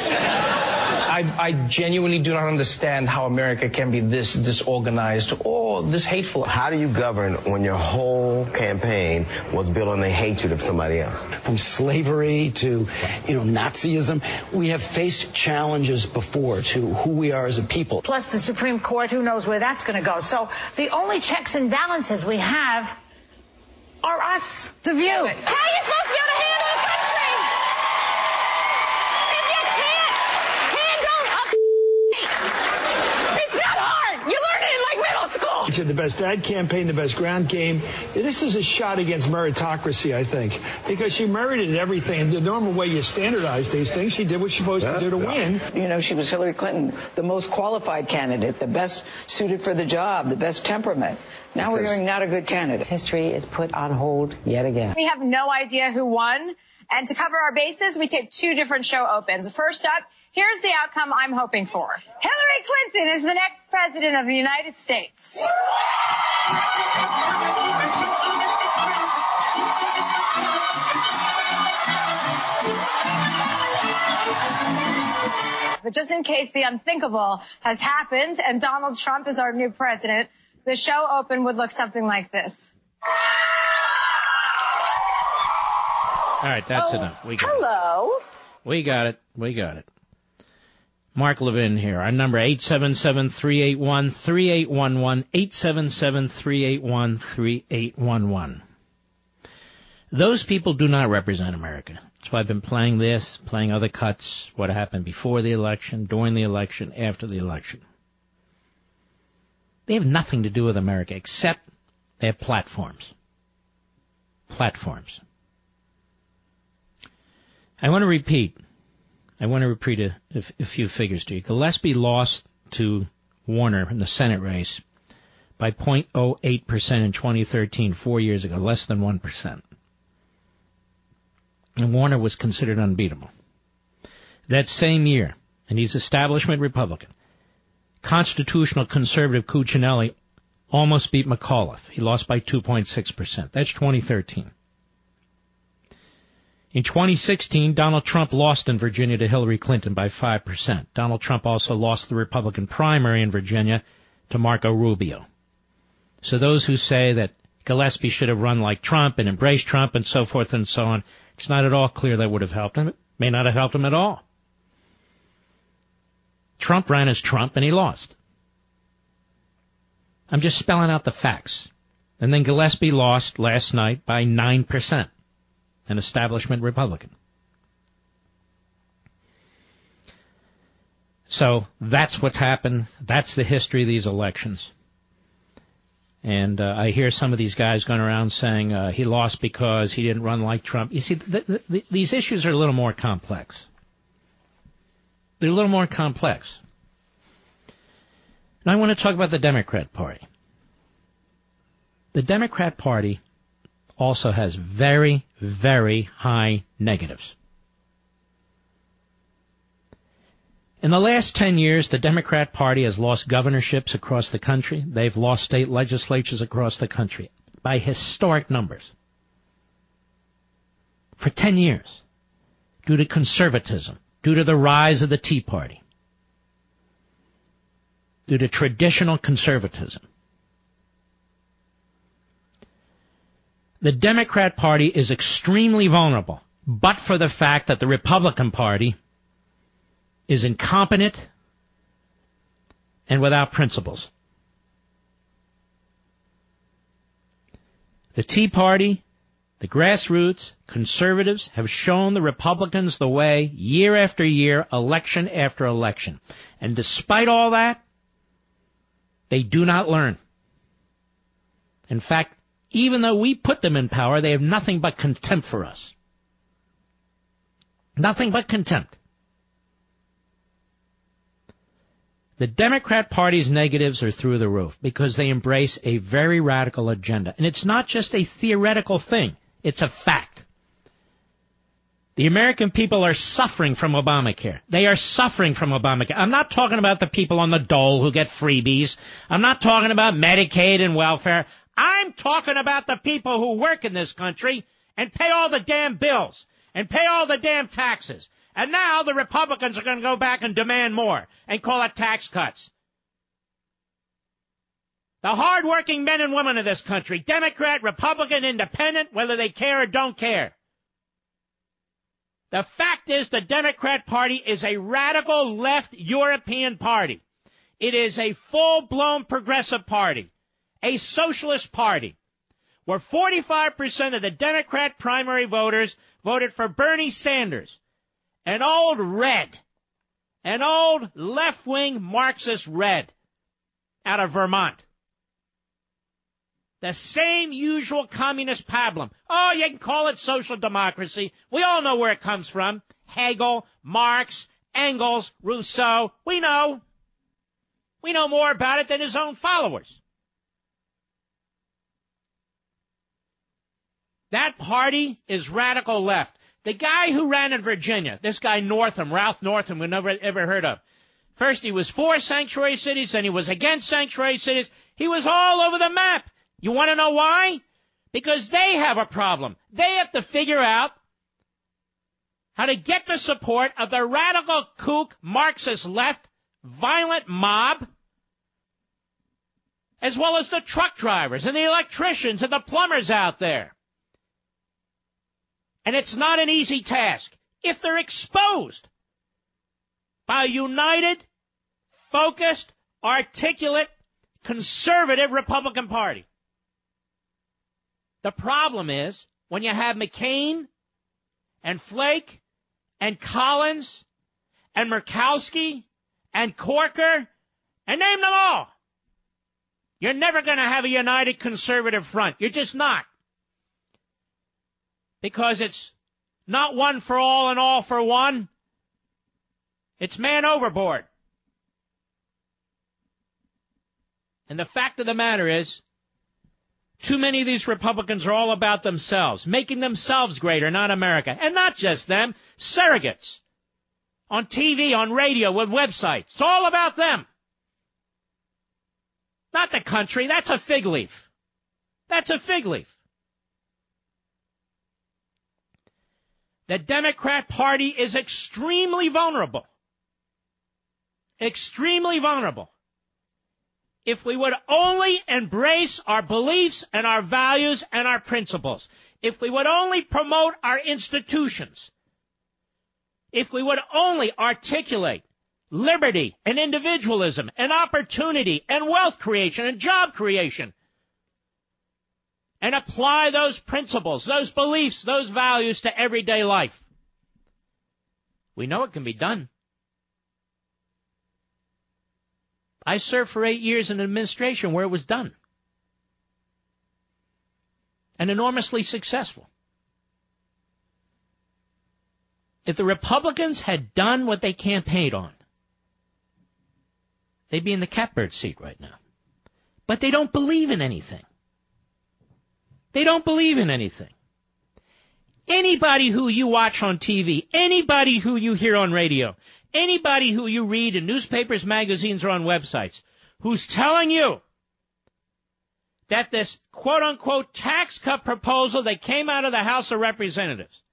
I, I genuinely do not understand how America can be this disorganized. or this hateful. How do you govern when your whole campaign was built on the hatred of somebody else? From slavery to, you know, Nazism, we have faced challenges before to who we are as a people. Plus the Supreme Court, who knows where that's going to go. So the only checks and balances we have are us, the view. How are you supposed to be able to handle a country if you can't handle a It's not hard. You learn it in like middle the best ad campaign, the best ground game. This is a shot against meritocracy, I think, because she merited everything. The normal way you standardize these things, she did what she's supposed to do to win. You know, she was Hillary Clinton, the most qualified candidate, the best suited for the job, the best temperament. Now we're hearing not a good candidate. History is put on hold yet again. We have no idea who won. And to cover our bases, we taped two different show opens. First up, here's the outcome I'm hoping for. Hillary Clinton is the next president of the United States. But just in case the unthinkable has happened and Donald Trump is our new president, the show open would look something like this. All right, that's oh, enough. We got Hello. it. We got it. We got it. Mark Levin here. Our number 877-381-3811, 877-381-3811. Those people do not represent America. That's why I've been playing this, playing other cuts, what happened before the election, during the election, after the election. They have nothing to do with America except have platforms. Platforms. I want to repeat. I want to repeat a, a, a few figures to you. Gillespie lost to Warner in the Senate race by 0.08% in 2013, four years ago, less than 1%. And Warner was considered unbeatable. That same year, and he's establishment Republican, constitutional conservative Cuccinelli almost beat McAuliffe. He lost by 2.6%. That's 2013. In 2016, Donald Trump lost in Virginia to Hillary Clinton by 5%. Donald Trump also lost the Republican primary in Virginia to Marco Rubio. So those who say that Gillespie should have run like Trump and embraced Trump and so forth and so on, it's not at all clear that would have helped him. It may not have helped him at all. Trump ran as Trump and he lost. I'm just spelling out the facts. And then Gillespie lost last night by 9%, an establishment Republican. So that's what's happened. That's the history of these elections. And uh, I hear some of these guys going around saying uh, he lost because he didn't run like Trump. You see, th- th- th- these issues are a little more complex. They're a little more complex. And I want to talk about the Democrat Party. The Democrat Party also has very, very high negatives. In the last 10 years, the Democrat Party has lost governorships across the country. They've lost state legislatures across the country by historic numbers. For 10 years. Due to conservatism. Due to the rise of the Tea Party. Due to traditional conservatism. The Democrat Party is extremely vulnerable, but for the fact that the Republican Party is incompetent and without principles. The Tea Party, the grassroots, conservatives have shown the Republicans the way year after year, election after election. And despite all that, they do not learn. In fact, even though we put them in power, they have nothing but contempt for us. Nothing but contempt. The Democrat Party's negatives are through the roof because they embrace a very radical agenda. And it's not just a theoretical thing. It's a fact. The American people are suffering from Obamacare. They are suffering from Obamacare. I'm not talking about the people on the dole who get freebies. I'm not talking about Medicaid and welfare. I'm talking about the people who work in this country and pay all the damn bills and pay all the damn taxes. And now the Republicans are going to go back and demand more and call it tax cuts. The hardworking men and women of this country, Democrat, Republican, Independent, whether they care or don't care. The fact is the Democrat Party is a radical left European party. It is a full-blown progressive party, a socialist party, where 45% of the Democrat primary voters voted for Bernie Sanders, an old red, an old left-wing Marxist red out of Vermont. The same usual communist pablum. Oh, you can call it social democracy. We all know where it comes from. Hegel, Marx, Engels, Rousseau. We know. We know more about it than his own followers. That party is radical left. The guy who ran in Virginia, this guy Northam, Ralph Northam, we never ever heard of. First he was for sanctuary cities, then he was against sanctuary cities. He was all over the map. You want to know why? Because they have a problem. They have to figure out how to get the support of the radical kook Marxist left violent mob, as well as the truck drivers and the electricians and the plumbers out there. And it's not an easy task if they're exposed by a united, focused, articulate, conservative Republican Party. The problem is when you have McCain and Flake and Collins and Murkowski and Corker and name them all. You're never going to have a united conservative front. You're just not. Because it's not one for all and all for one. It's man overboard. And the fact of the matter is, too many of these Republicans are all about themselves, making themselves greater, not America. And not just them, surrogates. On TV, on radio, with websites. It's all about them. Not the country. That's a fig leaf. That's a fig leaf. The Democrat Party is extremely vulnerable. Extremely vulnerable if we would only embrace our beliefs and our values and our principles, if we would only promote our institutions, if we would only articulate liberty and individualism and opportunity and wealth creation and job creation, and apply those principles, those beliefs, those values to everyday life. We know it can be done. I served for eight years in an administration where it was done. And enormously successful. If the Republicans had done what they campaigned on, they'd be in the catbird seat right now. But they don't believe in anything. They don't believe in anything. Anybody who you watch on TV, anybody who you hear on radio, anybody who you read in newspapers, magazines, or on websites who's telling you that this quote unquote tax cut proposal that came out of the House of Representatives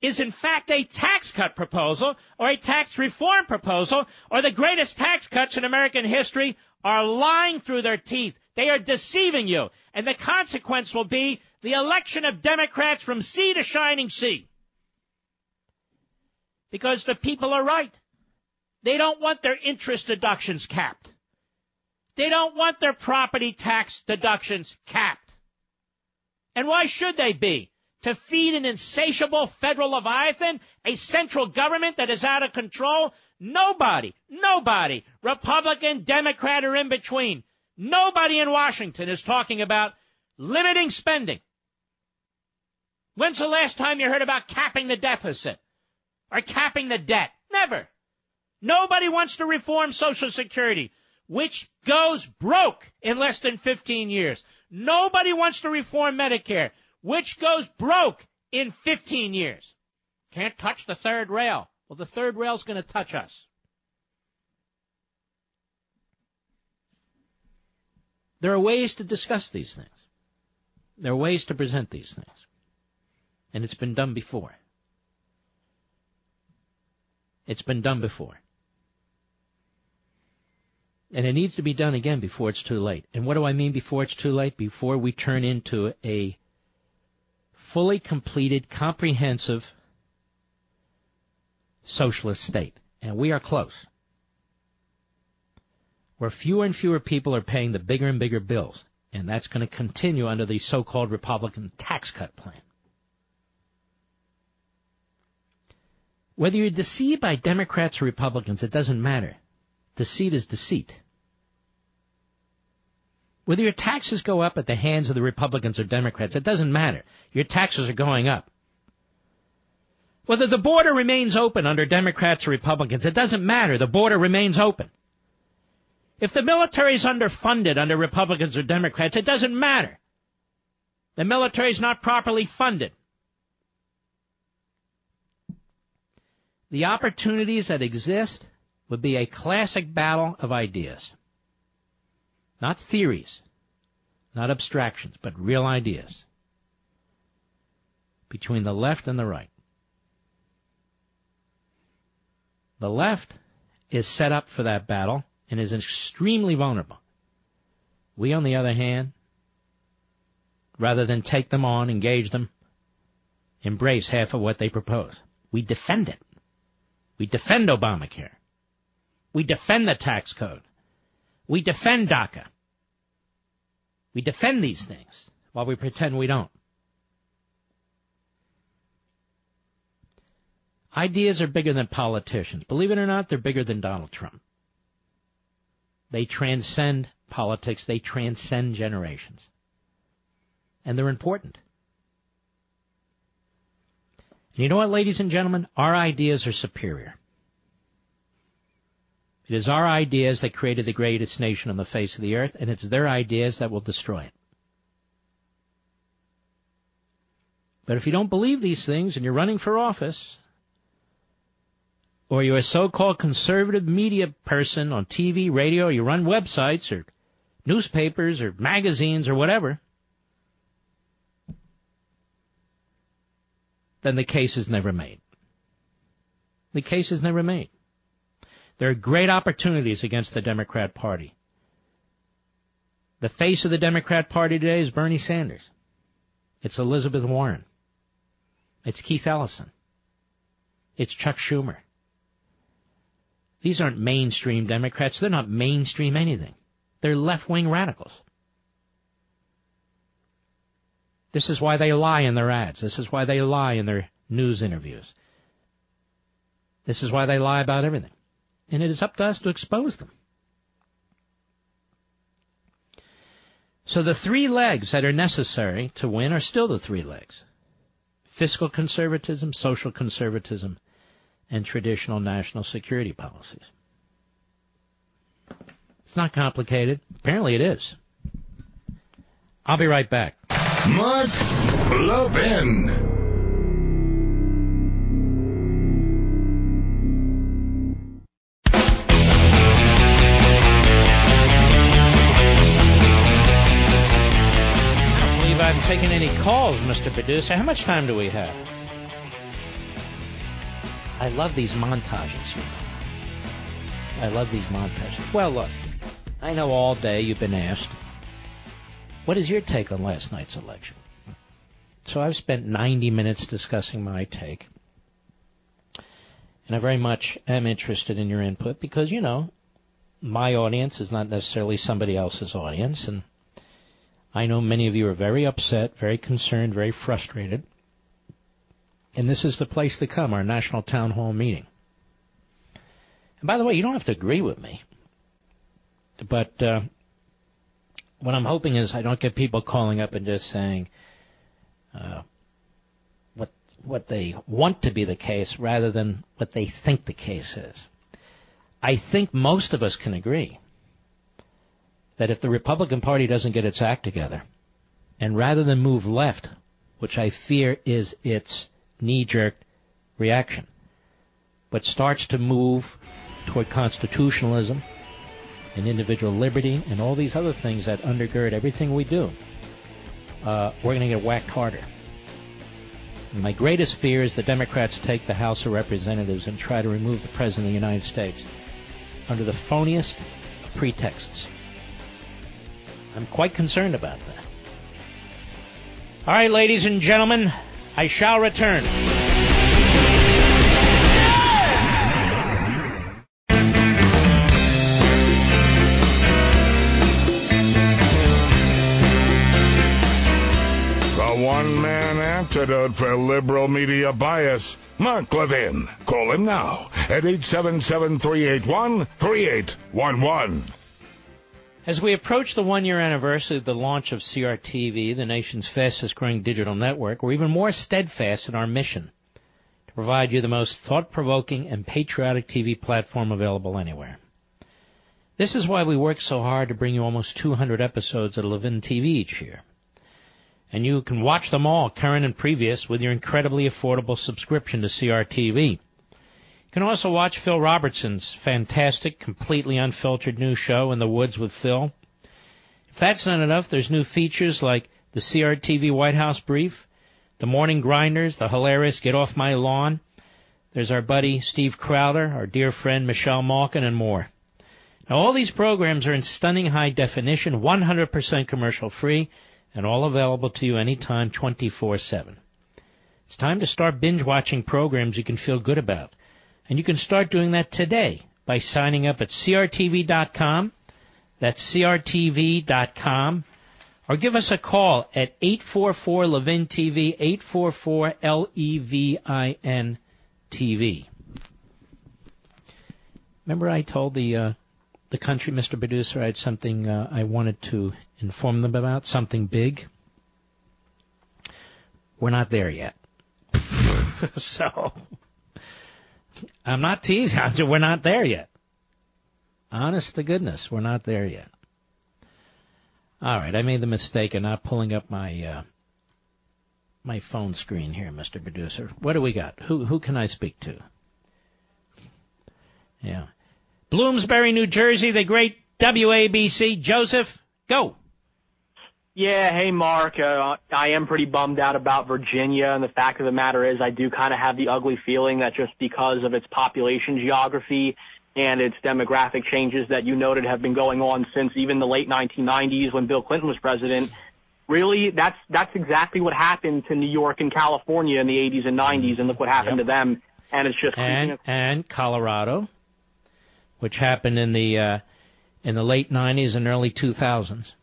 is in fact a tax cut proposal or a tax reform proposal or the greatest tax cuts in American history are lying through their teeth. They are deceiving you. And the consequence will be the election of Democrats from sea to shining sea because the people are right. They don't want their interest deductions capped. They don't want their property tax deductions capped. And why should they be? To feed an insatiable federal leviathan, a central government that is out of control? Nobody, nobody, Republican, Democrat, or in between, nobody in Washington is talking about limiting spending. When's the last time you heard about capping the deficit? or capping the debt. Never. Nobody wants to reform Social Security, which goes broke in less than 15 years. Nobody wants to reform Medicare, which goes broke in 15 years. Can't touch the third rail. Well, the third rail's going to touch us. There are ways to discuss these things. There are ways to present these things. And it's been done before. It's been done before. And it needs to be done again before it's too late. And what do I mean before it's too late? Before we turn into a fully completed, comprehensive socialist state. And we are close. Where fewer and fewer people are paying the bigger and bigger bills. And that's going to continue under the so-called Republican tax cut plan. Whether you're deceived by Democrats or Republicans, it doesn't matter. Deceit is deceit. Whether your taxes go up at the hands of the Republicans or Democrats, it doesn't matter. Your taxes are going up. Whether the border remains open under Democrats or Republicans, it doesn't matter. The border remains open. If the military is underfunded under Republicans or Democrats, it doesn't matter. The military is not properly funded. The opportunities that exist would be a classic battle of ideas. Not theories, not abstractions, but real ideas between the left and the right. The left is set up for that battle and is extremely vulnerable. We, on the other hand, rather than take them on, engage them, embrace half of what they propose. We defend it. We defend Obamacare. We defend the tax code. We defend DACA. We defend these things while we pretend we don't. Ideas are bigger than politicians. Believe it or not, they're bigger than Donald Trump. They transcend politics. They transcend generations. And they're important. And you know what, ladies and gentlemen? Our ideas are superior. It is our ideas that created the greatest nation on the face of the earth, and it's their ideas that will destroy it. But if you don't believe these things and you're running for office, or you're a so-called conservative media person on TV, radio, you run websites or newspapers or magazines or whatever, then the case is never made. The case is never made. There are great opportunities against the Democrat Party. The face of the Democrat Party today is Bernie Sanders. It's Elizabeth Warren. It's Keith Ellison. It's Chuck Schumer. These aren't mainstream Democrats. They're not mainstream anything. They're left-wing radicals. This is why they lie in their ads. This is why they lie in their news interviews. This is why they lie about everything. And it is up to us to expose them. So the three legs that are necessary to win are still the three legs. Fiscal conservatism, social conservatism, and traditional national security policies. It's not complicated. Apparently it is. I'll be right back. Mark Levin. I don't believe I'm taking any calls, Mr. Producer. How much time do we have? I love these montages. You know. I love these montages. Well, look, I know all day you've been asked, what is your take on last night's election? So I've spent 90 minutes discussing my take. And I very much am interested in your input because, you know, my audience is not necessarily somebody else's audience. And I know many of you are very upset, very concerned, very frustrated. And this is the place to come, our national town hall meeting. And by the way, you don't have to agree with me. But uh, what I'm hoping is I don't get people calling up and just saying uh, what what they want to be the case rather than what they think the case is. I think most of us can agree that if the Republican Party doesn't get its act together, and rather than move left, which I fear is its knee-jerk reaction, but starts to move toward constitutionalism and individual liberty and all these other things that undergird everything we do, uh, we're going to get whacked harder. And my greatest fear is the Democrats take the House of Representatives and try to remove the President of the United States under the phoniest, pretexts. I'm quite concerned about that. All right, ladies and gentlemen, I shall return. The one man antidote for liberal media bias. Mark Levin. Call him now at 877 381 3811. As we approach the one year anniversary of the launch of CRTV, the nation's fastest growing digital network, we're even more steadfast in our mission to provide you the most thought provoking and patriotic TV platform available anywhere. This is why we work so hard to bring you almost 200 episodes of Levin TV each year. And you can watch them all, current and previous, with your incredibly affordable subscription to CRTV. Can also watch Phil Robertson's fantastic, completely unfiltered new show, In the Woods with Phil. If that's not enough, there's new features like the CRTV White House Brief, the Morning Grinders, the hilarious Get Off My Lawn. There's our buddy Steve Crowder, our dear friend Michelle Malkin, and more. Now all these programs are in stunning high definition, 100% commercial free, and all available to you anytime 24-7. It's time to start binge watching programs you can feel good about. And you can start doing that today by signing up at crtv.com. That's crtv.com. Or give us a call at 844 Levin TV, 844 L E V I N TV. Remember I told the uh, the country, Mr. Producer, I had something uh, I wanted to inform them about, something big. We're not there yet. so, I'm not teasing. We're not there yet. Honest to goodness, we're not there yet. All right, I made the mistake of not pulling up my uh, my phone screen here, Mr. Producer. What do we got? Who who can I speak to? Yeah, Bloomsbury, New Jersey, the great WABC. Joseph, go. Yeah, hey Mark, uh, I am pretty bummed out about Virginia, and the fact of the matter is I do kind of have the ugly feeling that just because of its population geography and its demographic changes that you noted have been going on since even the late 1990s when Bill Clinton was president, really that's that's exactly what happened to New York and California in the 80s and 90s, and look what happened to them, and it's just and and Colorado, which happened in the uh, in the late '90s and early 2000s.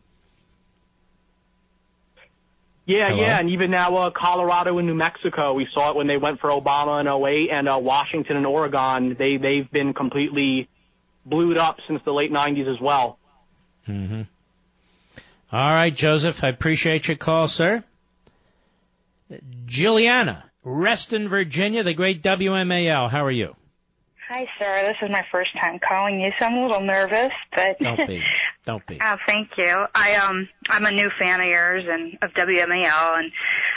Yeah, Hello? yeah, and even now, uh, Colorado and New Mexico, we saw it when they went for Obama in 08, and uh, Washington and Oregon, they they've been completely blued up since the late 90s as well. Mm hmm All right, Joseph, I appreciate your call, sir. Juliana, Reston, Virginia, the great WMAL. How are you? Hi, sir. This is my first time calling you, so I'm a little nervous, but Don't be. Don't be. oh, thank you. I um I'm a new fan of yours and of WMAL, and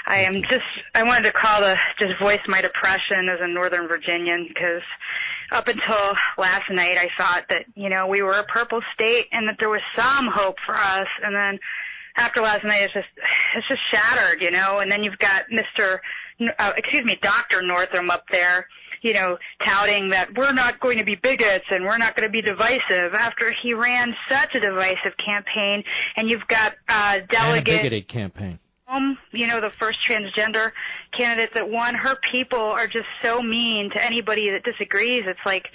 I am just I wanted to call to just voice my depression as a Northern Virginian because up until last night I thought that you know we were a purple state and that there was some hope for us, and then after last night it's just it's just shattered, you know. And then you've got Mr. N- Uh, excuse me, Doctor Northam up there you know, touting that we're not going to be bigots and we're not going to be divisive after he ran such a divisive campaign. And you've got uh, And a delegate, bigoted campaign. um, you know, the first transgender candidate that won. Her people are just so mean to anybody that disagrees. It's like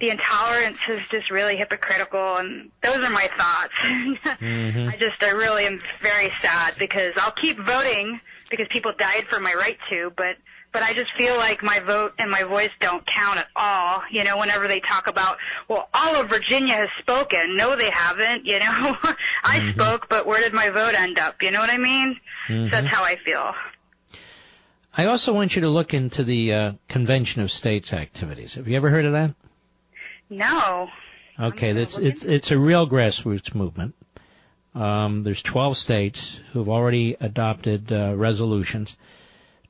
the intolerance is just really hypocritical, and those are my thoughts. Mm-hmm. I just, I really am very sad because I'll keep voting because people died for my right to, but but I just feel like my vote and my voice don't count at all. You know, whenever they talk about, well, all of Virginia has spoken. No, they haven't. You know, I Mm-hmm. spoke, but where did my vote end up? You know what I mean? Mhm. So that's how I feel. I also want you to look into the uh, Convention of States activities. Have you ever heard of that? No. Okay, that's it's it's a real grassroots movement. Um, there's 12 states who've already adopted uh, resolutions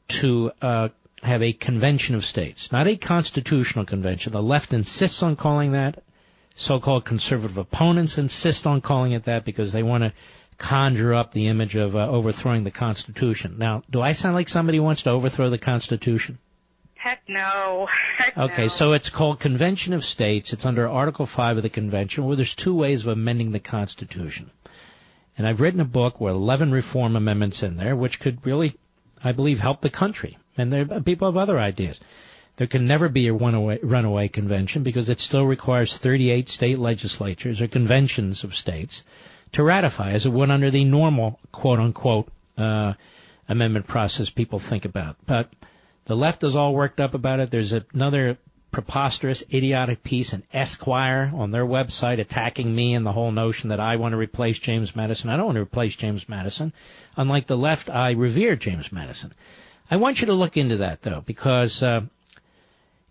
to uh, have a convention of states, not a constitutional convention. The left insists on calling that. So-called conservative opponents insist on calling it that because they want to conjure up the image of uh, overthrowing the Constitution. Now, do I sound like somebody who wants to overthrow the Constitution? heck no. Heck Okay, no. so it's called Convention of States. It's under Article 5 of the Convention, where there's two ways of amending the Constitution. And I've written a book with 11 reform amendments in there, which could really, I believe, help the country. And there, people have other ideas. There can never be a runaway, runaway convention because it still requires 38 state legislatures or conventions of states to ratify, as it would under the normal, quote unquote, uh, amendment process people think about. But the left is all worked up about it. There's another preposterous, idiotic piece in Esquire on their website attacking me and the whole notion that I want to replace James Madison. I don't want to replace James Madison. Unlike the left, I revere James Madison. I want you to look into that though, because, uh,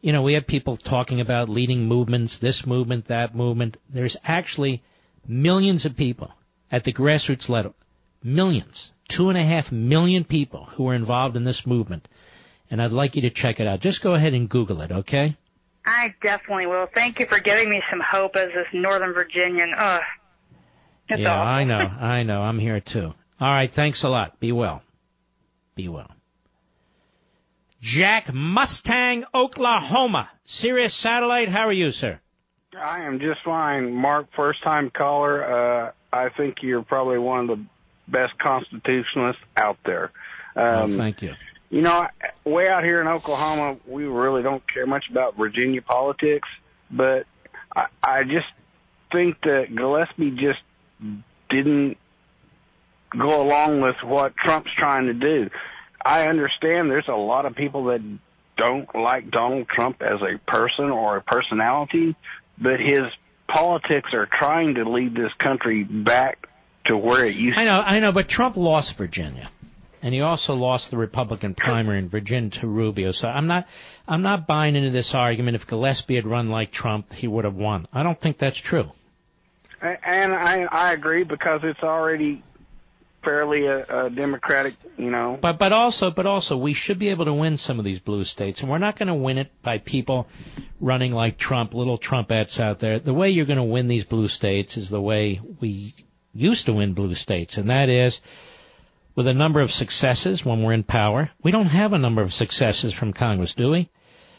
you know, we have people talking about leading movements, this movement, that movement. There's actually millions of people at the grassroots level, millions, two and a half million people who are involved in this movement. And I'd like you to check it out. Just go ahead and Google it, okay? I definitely will. Thank you for giving me some hope as this Northern Virginian. Ugh. It's yeah, awful. I know, I know. I'm here too. All right, thanks a lot. Be well. Be well. Jack Mustang, Oklahoma. Sirius Satellite, how are you, sir? I am just fine. Mark, first time caller. Uh, I think you're probably one of the best constitutionalists out there. oh, Um, thank you. You know, way out here in Oklahoma, we really don't care much about Virginia politics, but I, I just think that Gillespie just didn't go along with what Trump's trying to do. I understand there's a lot of people that don't like Donald Trump as a person or a personality, but his politics are trying to lead this country back to where it used to. I know, I know, but Trump lost Virginia. And he also lost the Republican primary in Virginia to Rubio. So I'm not, I'm not buying into this argument. If Gillespie had run like Trump, he would have won. I don't think that's true. And I I agree because it's already fairly a, a democratic, you know. But but also but also we should be able to win some of these blue states, and we're not going to win it by people running like Trump, little Trumpettes out there. The way you're going to win these blue states is the way we used to win blue states, and that is with a number of successes when we're in power. We don't have a number of successes from Congress, do we?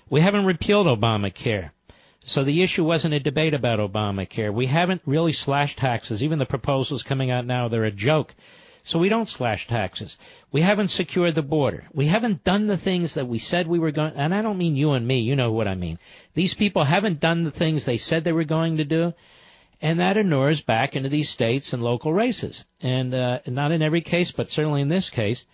We haven't repealed Obamacare. So the issue wasn't a debate about Obamacare. We haven't really slashed taxes. Even the proposals coming out now, they're a joke. So we don't slash taxes. We haven't secured the border. We haven't done the things that we said we were going, and I don't mean you and me, you know what I mean. These people haven't done the things they said they were going to do, and that inures back into these states and local races. And, uh, not in every case, but certainly in this case,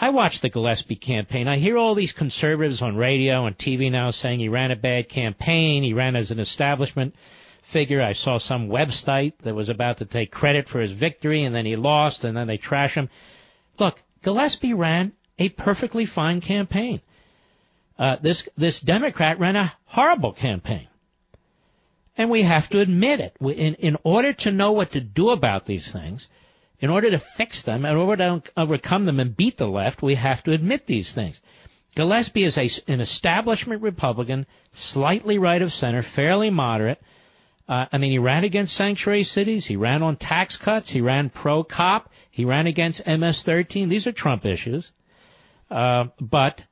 I watched the Gillespie campaign. I hear all these conservatives on radio and TV now saying he ran a bad campaign, he ran as an establishment figure. I saw some website that was about to take credit for his victory and then he lost and then they trash him. Look, Gillespie ran a perfectly fine campaign. Uh, this, this Democrat ran a horrible campaign. And we have to admit it. In, in order to know what to do about these things, in order to fix them, in order to overcome them and beat the left, we have to admit these things. Gillespie is a, an establishment Republican, slightly right of center, fairly moderate. Uh, I mean, he ran against sanctuary cities. He ran on tax cuts. He ran pro-cop. He ran against MS-13. These are Trump issues. Uh, but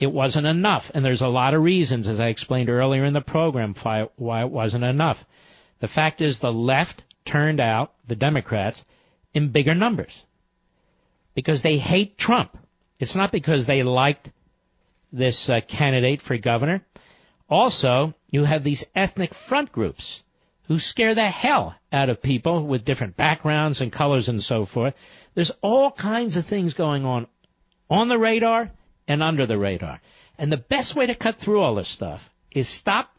it wasn't enough. And there's a lot of reasons, as I explained earlier in the program, why, it wasn't enough. The fact is the left turned out, the Democrats, in bigger numbers. Because they hate Trump. It's not because they liked this uh, candidate for governor. Also, you have these ethnic front groups who scare the hell out of people with different backgrounds and colors and so forth. There's all kinds of things going on on the radar and under the radar. And the best way to cut through all this stuff is stop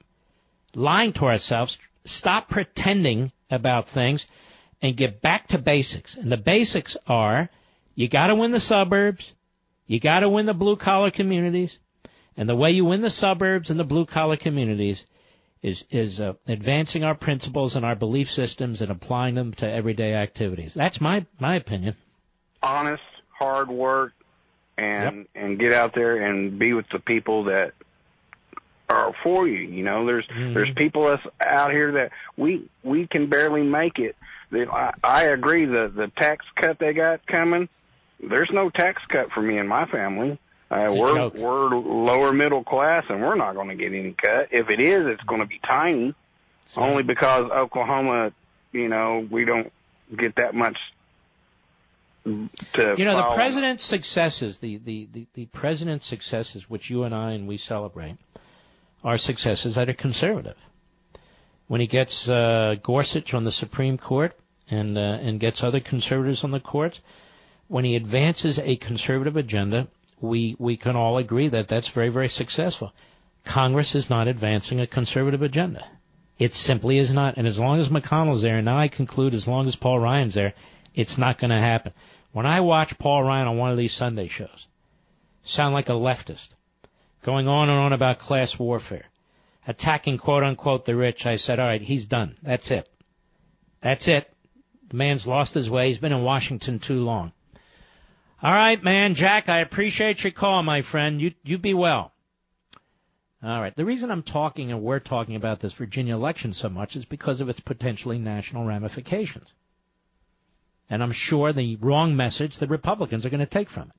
lying to ourselves, stop pretending about things, and get back to basics. And the basics are you gotta win the suburbs, you gotta win the blue collar communities, and the way you win the suburbs and the blue collar communities is is uh, advancing our principles and our belief systems and applying them to everyday activities. That's my my opinion. honest, hard work, and and get out there and be with the people that are for you. You know, there's there's people that's out here that we we can barely make it. I, I agree. The the tax cut they got coming, there's no tax cut for me and my family. Uh, we're joke. we're lower middle class, and we're not going to get any cut. If it is, it's going to be tiny, only because Oklahoma, you know, we don't get that much. You know, the president's successes, the, the, the, the president's successes, which you and I and we celebrate, are successes that are conservative. When he gets uh, Gorsuch on the Supreme Court and uh, and gets other conservatives on the court, when he advances a conservative agenda, we we can all agree that that's very very successful. Congress is not advancing a conservative agenda. It simply is not. And as long as McConnell's there, and now I conclude as long as Paul Ryan's there, it's not going to happen. When I watch Paul Ryan on one of these Sunday shows, sound like a leftist, going on and on about class warfare, attacking quote unquote the rich, I said, all right, he's done. That's it. That's it. The man's lost his way. He's been in Washington too long. All right, man, Jack, I appreciate your call, my friend. You you be well. All right. The reason I'm talking and we're talking about this Virginia election so much is because of its potentially national ramifications. And I'm sure the wrong message that Republicans are going to take from it.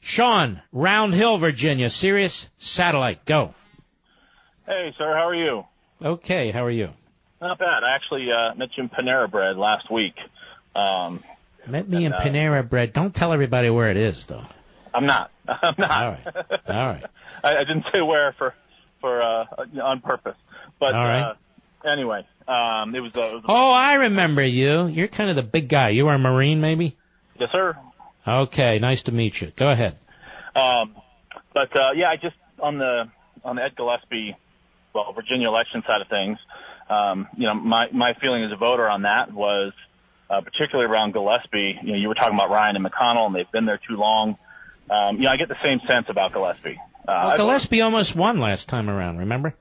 Sean, Round Hill, Virginia, Sirius Satellite, go. Hey, sir, how are you? Okay, how are you? Not bad. I actually uh, met you in Panera Bread last week. Um, Met me in uh, Panera Bread. Don't tell everybody where it is, though. I'm not. I'm not. All right. All right. I, I didn't say where for for uh, on purpose. But All right. uh, anyway, um, it was. Uh, it was Oh, I remember you. You're kind of the big guy. You were a Marine, maybe? yes, sir. Okay, nice to meet you. Go ahead. Um, but uh, yeah, I just on the on the Ed Gillespie, well, Virginia election side of things. Um, you know, my my feeling as a voter on that was uh, particularly around Gillespie. You know, you were talking about Ryan and McConnell, and they've been there too long. Um, you know, I get the same sense about Gillespie. Uh, Well, Gillespie almost won last time around, remember?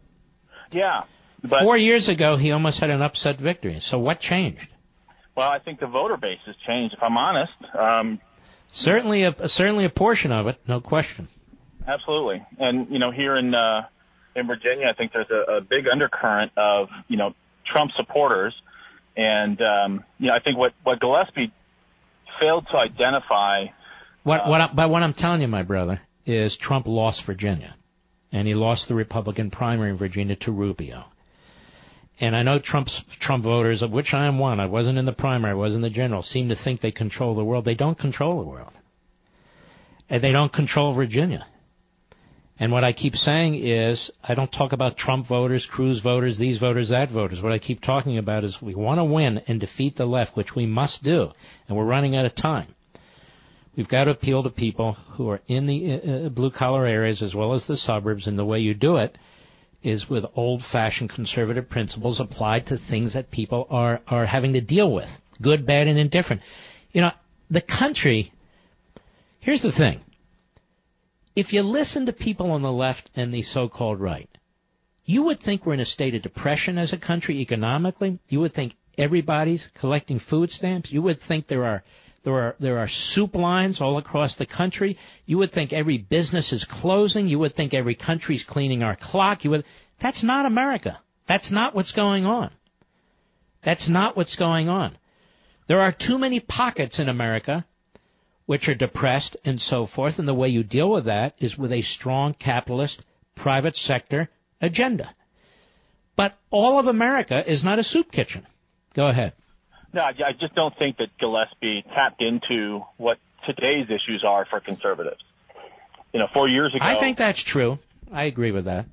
yeah, but Four years ago, he almost had an upset victory. So what changed? well, I think the voter base has changed. If I'm honest, um, Certainly a certainly a portion of it, no question. Absolutely. And, you know, here in, uh, in Virginia, I think there's a, a big undercurrent of, you know, Trump supporters. And, um, you know, I think what, what Gillespie failed to identify, What what I, but what I'm telling you, my brother, is Trump lost Virginia, and he lost the Republican primary in Virginia to Rubio. And I know Trump's Trump voters, of which I am one. I wasn't in the primary, I was in the general. Seem to think they control the world. They don't control the world, and they don't control Virginia. And what I keep saying is, I don't talk about Trump voters, Cruz voters, these voters, that voters. What I keep talking about is we want to win and defeat the left, which we must do, and we're running out of time. We've got to appeal to people who are in the uh, blue collar areas as well as the suburbs, and the way you do it is with old fashioned conservative principles applied to things that people are, are having to deal with. Good, bad, and indifferent. You know, the country, here's the thing. If you listen to people on the left and the so-called right, you would think we're in a state of depression as a country economically. You would think everybody's collecting food stamps. You would think there are there are there are soup lines all across the country. You would think every business is closing. You would think every country's cleaning our clock. You would That's not America. That's not what's going on. That's not what's going on. There are too many pockets in America which are depressed and so forth, and the way you deal with that is with a strong capitalist private sector agenda. But all of America is not a soup kitchen. Go ahead. No, I, I just don't think that Gillespie tapped into what today's issues are for conservatives. You know, four years ago. I think that's true. I agree with that.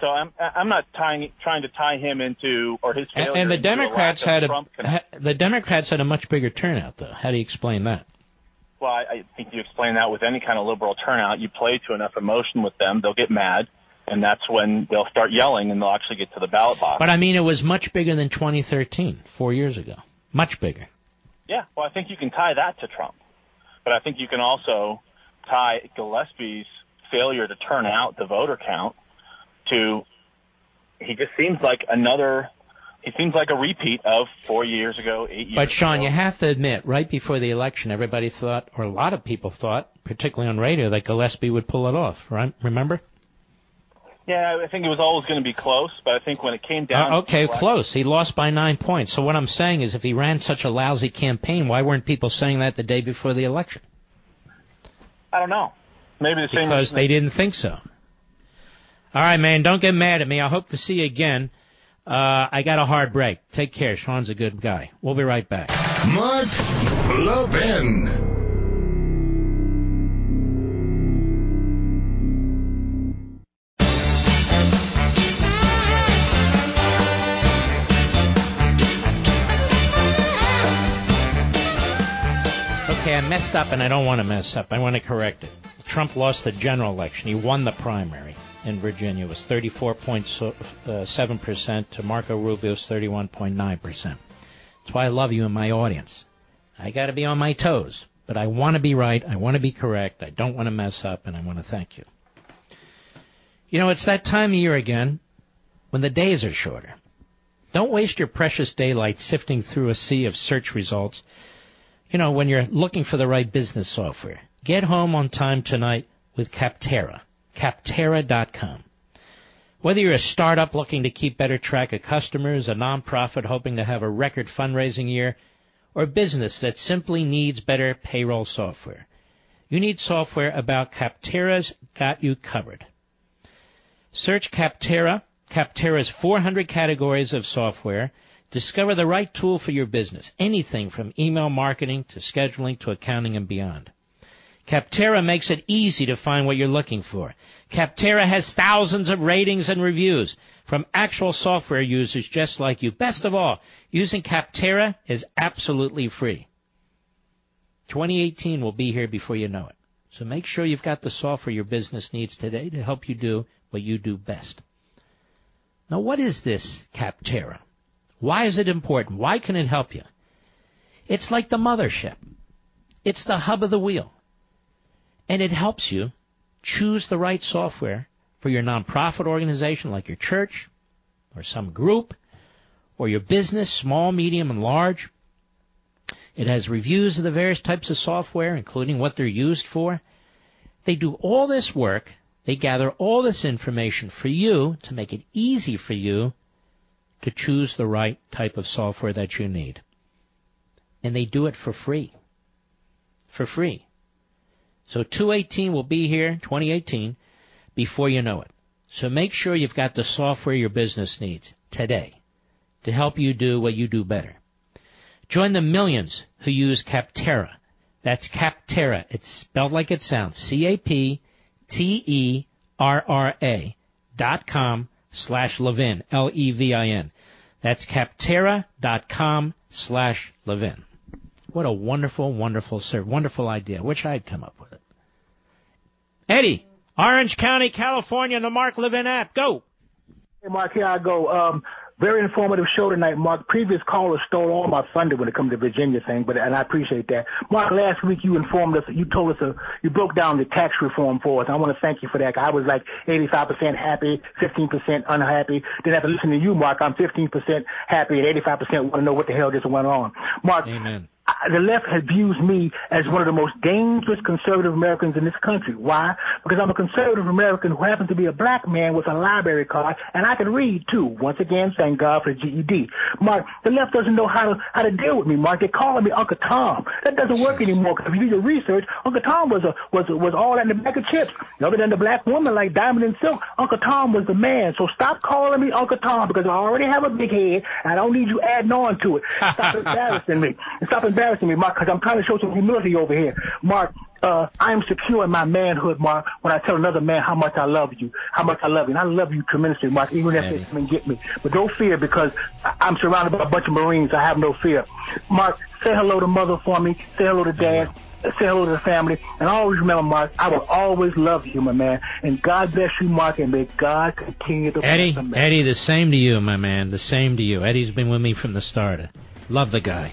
So I'm I'm not tying trying to tie him into or his And, failure and the into a Democrats had a ha, the Democrats had a much bigger turnout though. How do you explain that? Well, I, I think you explain that with any kind of liberal turnout. You play to enough emotion with them, they'll get mad, and that's when they'll start yelling and they'll actually get to the ballot box. But I mean, it was much bigger than 2013, four years ago. Much bigger. Yeah, well, I think you can tie that to Trump. But I think you can also tie Gillespie's failure to turn out the voter count to he just seems like another he seems like a repeat of four years ago, eight years But Sean, ago. you have to admit, right before the election, everybody thought, or a lot of people thought, particularly on radio, that Gillespie would pull it off. Right? Remember? Yeah, I think it was always going to be close, but I think when it came down Uh, to okay, the close. He lost by nine points. So what I'm saying is, if he ran such a lousy campaign, why weren't people saying that the day before the election? I don't know. Maybe the same because they didn't think so. All right, man. Don't get mad at me. I hope to see you again. Uh, I got a hard break. Take care. Sean's a good guy. We'll be right back. Mark Levin. I messed up and I don't want to mess up. I want to correct it. Trump lost the general election. He won the primary in Virginia. It was 34.7% to Marco Rubio's 31.9%. That's why I love you in my audience. I got to be on my toes, but I want to be right. I want to be correct. I don't want to mess up, and I want to thank you. You know, it's that time of year again when the days are shorter. Don't waste your precious daylight sifting through a sea of search results you know, when you're looking for the right business software. Get home on time tonight with Capterra. Capterra.com. Whether you're a startup looking to keep better track of customers, a nonprofit hoping to have a record fundraising year, or a business that simply needs better payroll software, you need software about Capterra's got you covered. Search Capterra, Capterra's 400 categories of software, Discover the right tool for your business. Anything from email marketing to scheduling to accounting and beyond. Capterra makes it easy to find what you're looking for. Capterra has thousands of ratings and reviews from actual software users just like you. Best of all, using Capterra is absolutely free. 2018 will be here before you know it. So make sure you've got the software your business needs today to help you do what you do best. Now what is this Capterra? Why is it important? Why can it help you? It's like the mothership. It's the hub of the wheel. And it helps you choose the right software for your nonprofit organization like your church or some group or your business, small, medium, and large. It has reviews of the various types of software, including what they're used for. They do all this work. They gather all this information for you to make it easy for you to choose the right type of software that you need. And they do it for free. For free. So 218 will be here, 2018, before you know it. So make sure you've got the software your business needs today to help you do what you do better. Join the millions who use Capterra. That's Capterra. It's spelled like it sounds. C-A-P-T-E-R-R-A dot com slash Levin, L-E-V-I-N. That's capterra.com slash Levin. What a wonderful, wonderful, sir, wonderful idea. Wish I'd come up with it. Eddie, Orange County, California, the Mark Levin app. Go. Hey, Mark, here I go. Um, very informative show tonight, Mark. Previous callers stole all my thunder when it comes to Virginia thing, but and I appreciate that. Mark, last week you informed us, you told us, uh, you broke down the tax reform for us. I want to thank you for that. I was like 85% happy, 15% unhappy. Then after listening to you, Mark, I'm 15% happy and 85% want to know what the hell just went on. Mark, Amen the left has views me as one of the most dangerous conservative Americans in this country. Why? Because I'm a conservative American who happens to be a black man with a library card, and I can read too. Once again, thank God for the GED. Mark, the left doesn't know how to how to deal with me. Mark, they're calling me Uncle Tom. That doesn't work anymore. Because if you do your research, Uncle Tom was a was a, was all in the bag of chips. Other than the black woman like Diamond and Silk, Uncle Tom was the man. So stop calling me Uncle Tom because I already have a big head. And I don't need you adding on to it. Stop embarrassing me. Stop embarrassing me, Mark, because I'm trying to show some humility over here. Mark, uh, I am secure in my manhood, Mark, when I tell another man how much I love you, how much I love you. And I love you tremendously, Mark, even if they come and get me. But don't fear because I'm surrounded by a bunch of Marines. I have no fear. Mark, say hello to mother for me. Say hello to dad. Say hello to the family. And always remember, Mark, I will always love you, my man. And God bless you, Mark, and may God continue to Eddie, bless you. Eddie, the same to you, my man. The same to you. Eddie's been with me from the start. Love the guy.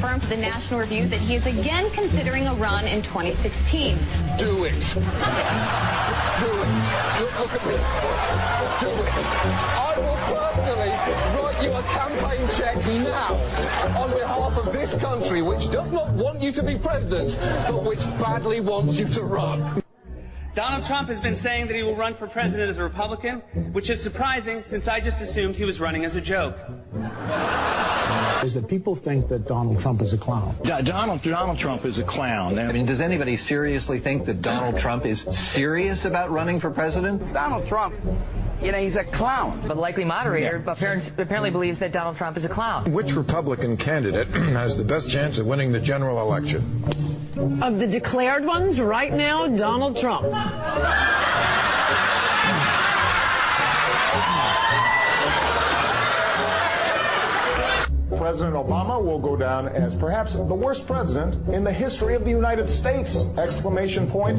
Confirmed to the National Review that he is again considering a run in 2016. Do it. Do it. Look at me. Do it. I will personally write you a campaign check now on behalf of this country, which does not want you to be president, but which badly wants you to run. Donald Trump has been saying that he will run for president as a Republican, which is surprising since I just assumed he was running as a joke. Is that people think that Donald Trump is a clown. Donald Donald Trump is a clown. I mean, does anybody seriously think that Donald Trump is serious about running for president? Donald Trump, you know, he's a clown. But likely moderator apparently, apparently believes that Donald Trump is a clown. Which Republican candidate has the best chance of winning the general election? Of the declared ones right now, Donald Trump. President Obama will go down as perhaps the worst president in the history of the United States! Exclamation point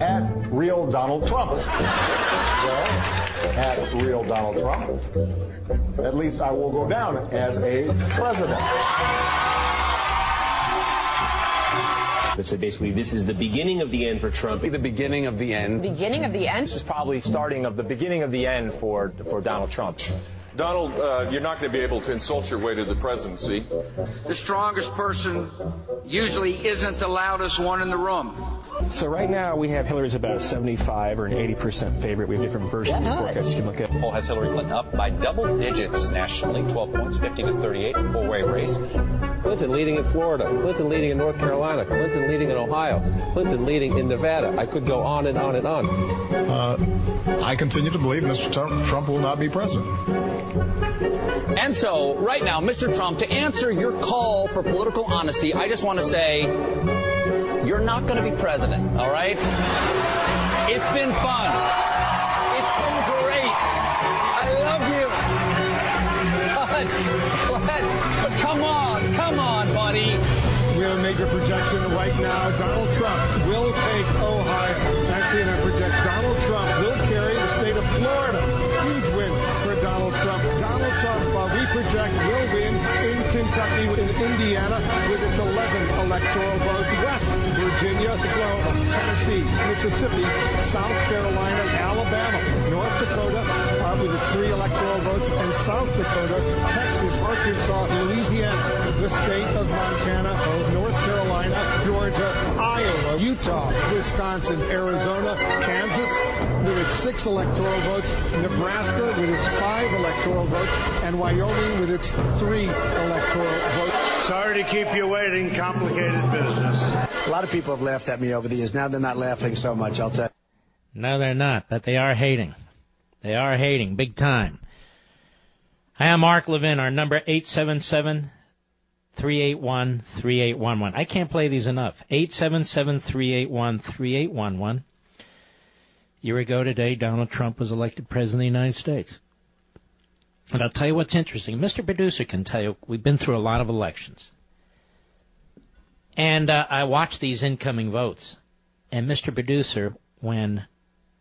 at real Donald Trump. Well, at real Donald Trump, at least I will go down as a president. But so basically, this is the beginning of the end for Trump. The beginning of the end. Beginning of the end? This is probably starting of the beginning of the end for, for Donald Trump. Donald, uh, you're not going to be able to insult your way to the presidency. The strongest person usually isn't the loudest one in the room. So right now we have Hillary's about a 75 or an 80% favorite. We have different versions of the forecast you can look at. Poll has Hillary Clinton up by double digits nationally, 12 points, 50 to 38, four-way race. Clinton leading in Florida, Clinton leading in North Carolina, Clinton leading in Ohio, Clinton leading in Nevada. I could go on and on and on. Uh, I continue to believe Mr. Trump, Trump will not be president. And so, right now, Mr. Trump, to answer your call for political honesty, I just want to say you're not going to be president, all right? It's been fun. It's been great. I love you. But, but, but come on, come on, buddy. We have a major projection right now. Donald Trump will take Ohio. That's CNN projects Donald Trump will carry the state of Florida. Huge win for Donald Trump. Donald Trump, uh, we project, will win in Kentucky, in Indiana, with its 11 electoral votes. West Virginia, Oklahoma, Tennessee, Mississippi, South Carolina, Alabama, North Dakota, uh, with its three electoral votes, and South Dakota, Texas, Arkansas, Louisiana, the state of Montana, North Carolina, Georgia, Iowa, Utah, Wisconsin, Arizona, Kansas, with its six electoral votes, Nebraska with its five electoral votes, and Wyoming with its three electoral votes. Sorry to keep you waiting. Complicated business. A lot of people have laughed at me over the years. Now they're not laughing so much, I'll tell you. No, they're not, but they are hating. They are hating big time. Hi, I'm Mark Levin. Our number 877 381 3811. I can't play these enough. 877 381 3811. Year ago today, Donald Trump was elected president of the United States. And I'll tell you what's interesting. Mr. Producer can tell you we've been through a lot of elections. And uh, I watched these incoming votes. And Mr. Producer, when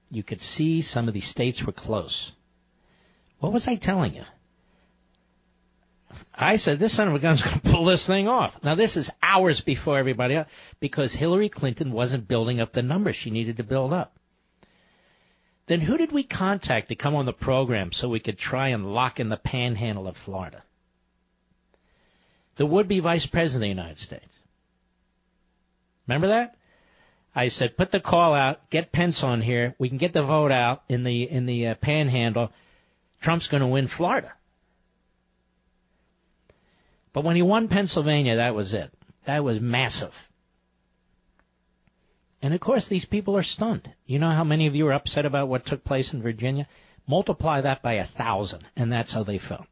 you could see some of these states were close, what was I telling you? I said, this son of a gun's going to pull this thing off. Now, this is hours before everybody else because Hillary Clinton wasn't building up the numbers she needed to build up. Then who did we contact to come on the program so we could try and lock in the panhandle of Florida? The would-be vice president of the United States. Remember that? I said, put the call out, get Pence on here. We can get the vote out in the in the uh, panhandle. Trump's going to win Florida. But when he won Pennsylvania, that was it. That was massive. And of course, these people are stunned. You know how many of you are upset about what took place in Virginia? Multiply that by a thousand, and that's how they felt.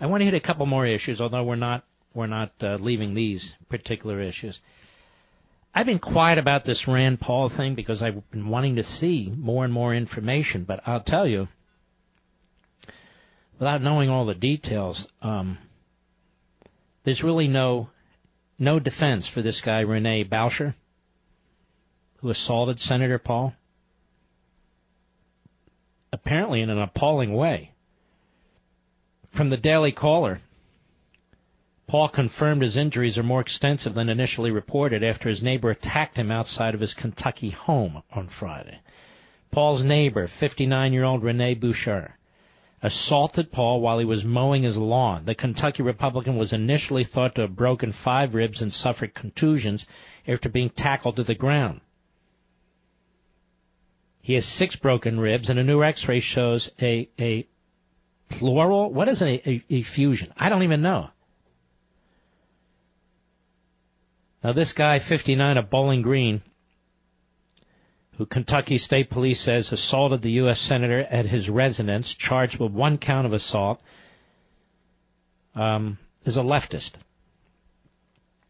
I want to hit a couple more issues, although we're not we're not uh, leaving these particular issues. I've been quiet about this Rand Paul thing because I've been wanting to see more and more information, but I'll tell you, without knowing all the details, um, there's really no no defense for this guy Rene Boucher, who assaulted Senator Paul, apparently in an appalling way. From the Daily Caller, Paul confirmed his injuries are more extensive than initially reported after his neighbor attacked him outside of his Kentucky home on Friday. Paul's neighbor, 59-year-old Rene Bouchard, assaulted Paul while he was mowing his lawn. The Kentucky Republican was initially thought to have broken five ribs and suffered contusions after being tackled to the ground. He has six broken ribs, and a new X-ray shows a a pleural. What is a, a, a fusion? I don't even know. Now this guy, 59 of Bowling Green, who Kentucky State Police says assaulted the U.S. Senator at his residence, charged with one count of assault, um, is a leftist,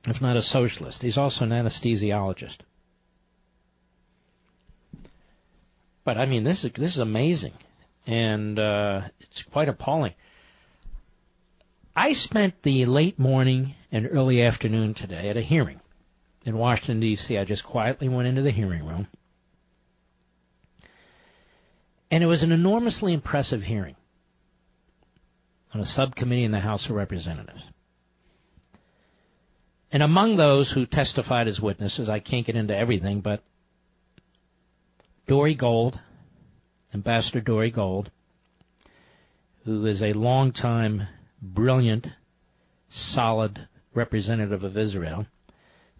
if not a socialist. He's also an anesthesiologist. But I mean, this is this is amazing, and uh, it's quite appalling. I spent the late morning and early afternoon today at a hearing in Washington D.C. I just quietly went into the hearing room and it was an enormously impressive hearing on a subcommittee in the House of Representatives. And among those who testified as witnesses, I can't get into everything, but Dore Gold, Ambassador Dore Gold, who is a longtime, brilliant, solid representative of Israel,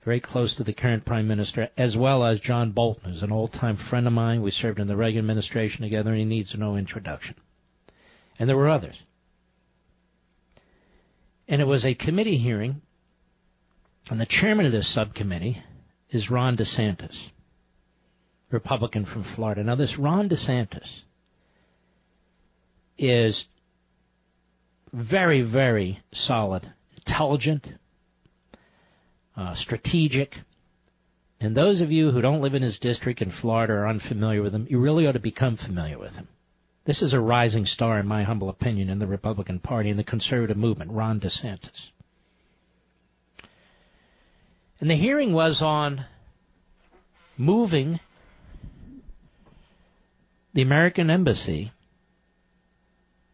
very close to the current prime minister, as well as John Bolton, who's an old-time friend of mine. We served in the Reagan administration together, and he needs no introduction. And there were others. And it was a committee hearing, and the chairman of this subcommittee is Ron DeSantis, Republican from Florida. Now, this Ron DeSantis is very, very solid, intelligent, uh, strategic. And those of you who don't live in his district in Florida are unfamiliar with him, you really ought to become familiar with him. This is a rising star, in my humble opinion, in the Republican Party and the conservative movement, Ron DeSantis. And the hearing was on moving the American embassy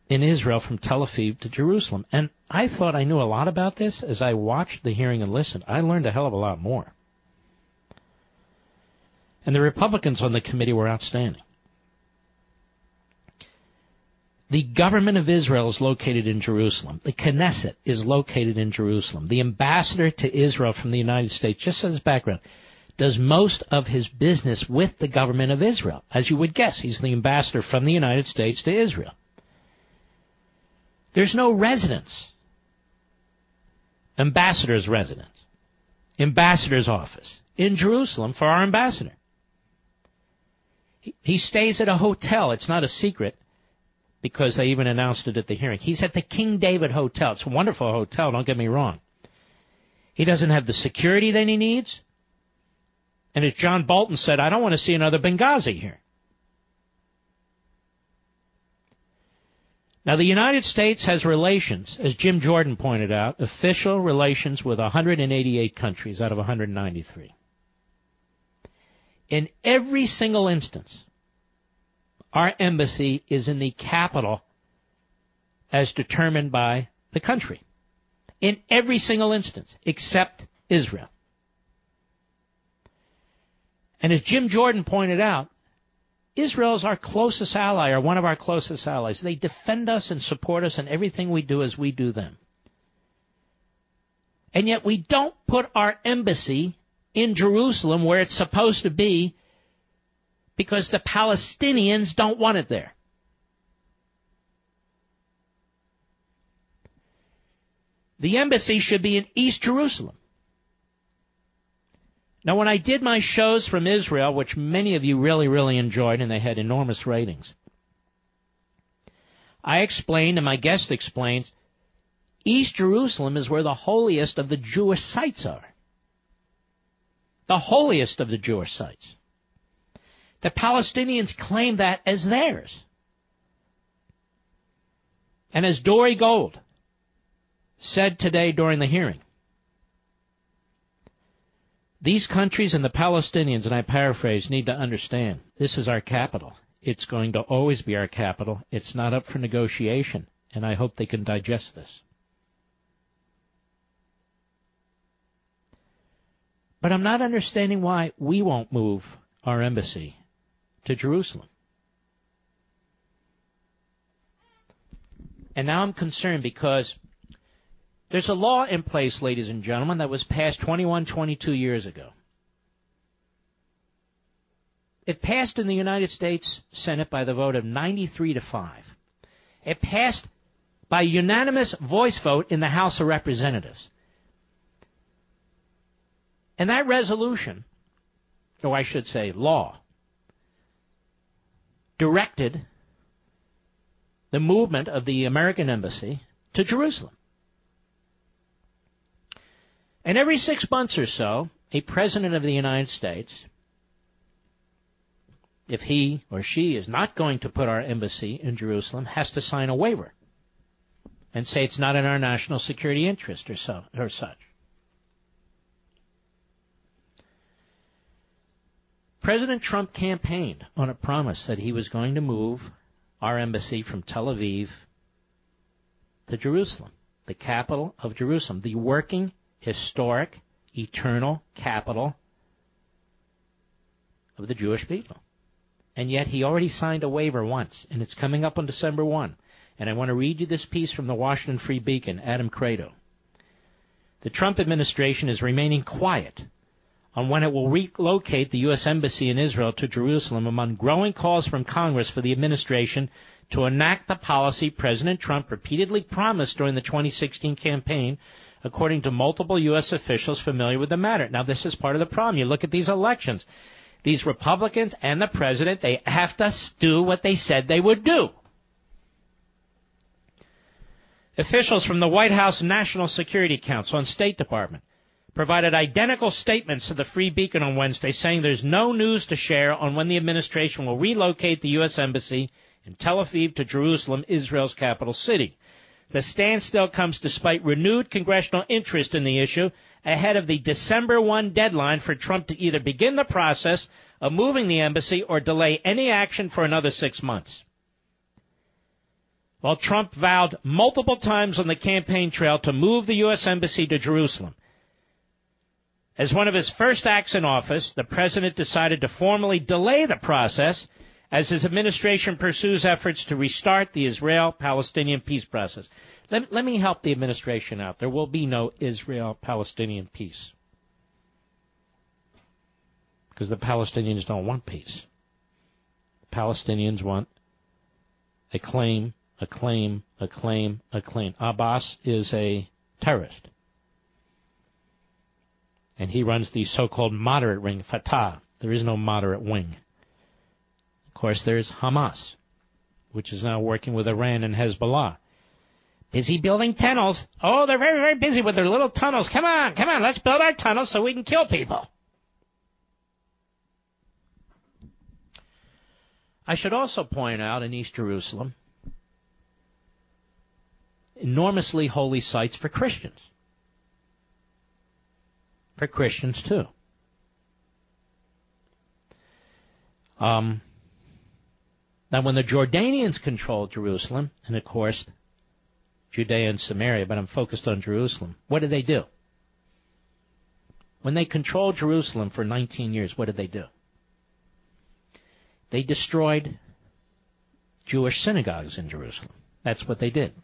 in Israel from Tel Aviv to Jerusalem. And I thought I knew a lot about this. As I watched the hearing and listened, I learned a hell of a lot more. And the Republicans on the committee were outstanding. The government of Israel is located in Jerusalem. The Knesset is located in Jerusalem. The ambassador to Israel from the United States, just as background, does most of his business with the government of Israel. As you would guess, he's the ambassador from the United States to Israel. There's no residence. Ambassador's residence. Ambassador's office in Jerusalem for our ambassador. He, stays at a hotel. It's not a secret because they even announced it at the hearing. He's at the King David Hotel. It's a wonderful hotel, don't get me wrong. He doesn't have the security that he needs. And as John Bolton said, I don't want to see another Benghazi here. Now, the United States has relations, as Jim Jordan pointed out, official relations with 188 countries out of 193. In every single instance, our embassy is in the capital as determined by the country. In every single instance, except Israel. And as Jim Jordan pointed out, Israel is our closest ally, or one of our closest allies. They defend us and support us in everything we do as we do them. And yet we don't put our embassy in Jerusalem where it's supposed to be because the Palestinians don't want it there. The embassy should be in East Jerusalem. Now, when I did my shows from Israel, which many of you really, really enjoyed, and they had enormous ratings, I explained, and my guest explains, East Jerusalem is where the holiest of the Jewish sites are. The holiest of the Jewish sites. The Palestinians claim that as theirs. And as Dore Gold said today during the hearing, these countries and the Palestinians, and I paraphrase, need to understand this is our capital. It's going to always be our capital. It's not up for negotiation, and I hope they can digest this. But I'm not understanding why we won't move our embassy to Jerusalem. And now I'm concerned because there's a law in place, ladies and gentlemen, that was passed 21, 22 years ago. It passed in the United States Senate by the vote of 93 to 5. It passed by unanimous voice vote in the House of Representatives. And that resolution, or I should say law, directed the movement of the American embassy to Jerusalem. And every six months or so, a president of the United States, if he or she is not going to put our embassy in Jerusalem, has to sign a waiver and say it's not in our national security interest or so or such. President Trump campaigned on a promise that he was going to move our embassy from Tel Aviv to Jerusalem, the capital of Jerusalem, the working, historic, eternal capital of the Jewish people. And yet he already signed a waiver once, and it's coming up on December 1. And I want to read you this piece from the Washington Free Beacon, Adam Kredo. The Trump administration is remaining quiet on when it will relocate the U.S. Embassy in Israel to Jerusalem among growing calls from Congress for the administration to enact the policy President Trump repeatedly promised during the 2016 campaign, according to multiple U.S. officials familiar with the matter. Now, this is part of the problem. You look at these elections. These Republicans and the president, they have to do what they said they would do. Officials from the White House National Security Council and State Department provided identical statements to the Free Beacon on Wednesday saying there's no news to share on when the administration will relocate the U.S. Embassy in Tel Aviv to Jerusalem, Israel's capital city. The standstill comes despite renewed congressional interest in the issue ahead of the December 1 deadline for Trump to either begin the process of moving the embassy or delay any action for another six months. While Trump vowed multiple times on the campaign trail to move the U.S. Embassy to Jerusalem, as one of his first acts in office, the president decided to formally delay the process as his administration pursues efforts to restart the Israel-Palestinian peace process. Let, let me help the administration out. There will be no Israel-Palestinian peace. Because the Palestinians don't want peace. The Palestinians want a claim, a claim, a claim, a claim. Abbas is a terrorist and he runs the so-called moderate ring, Fatah. There is no moderate wing. Of course, there's Hamas, which is now working with Iran and Hezbollah. Busy building tunnels. Oh, they're very, very busy with their little tunnels. Come on, come on, let's build our tunnels so we can kill people. I should also point out in East Jerusalem, enormously holy sites for Christians for Christians too. Um, now, when the Jordanians controlled Jerusalem, and of course, Judea and Samaria, but I'm focused on Jerusalem, what did they do? When they controlled Jerusalem for 19 years, what did they do? They destroyed Jewish synagogues in Jerusalem. That's what they did,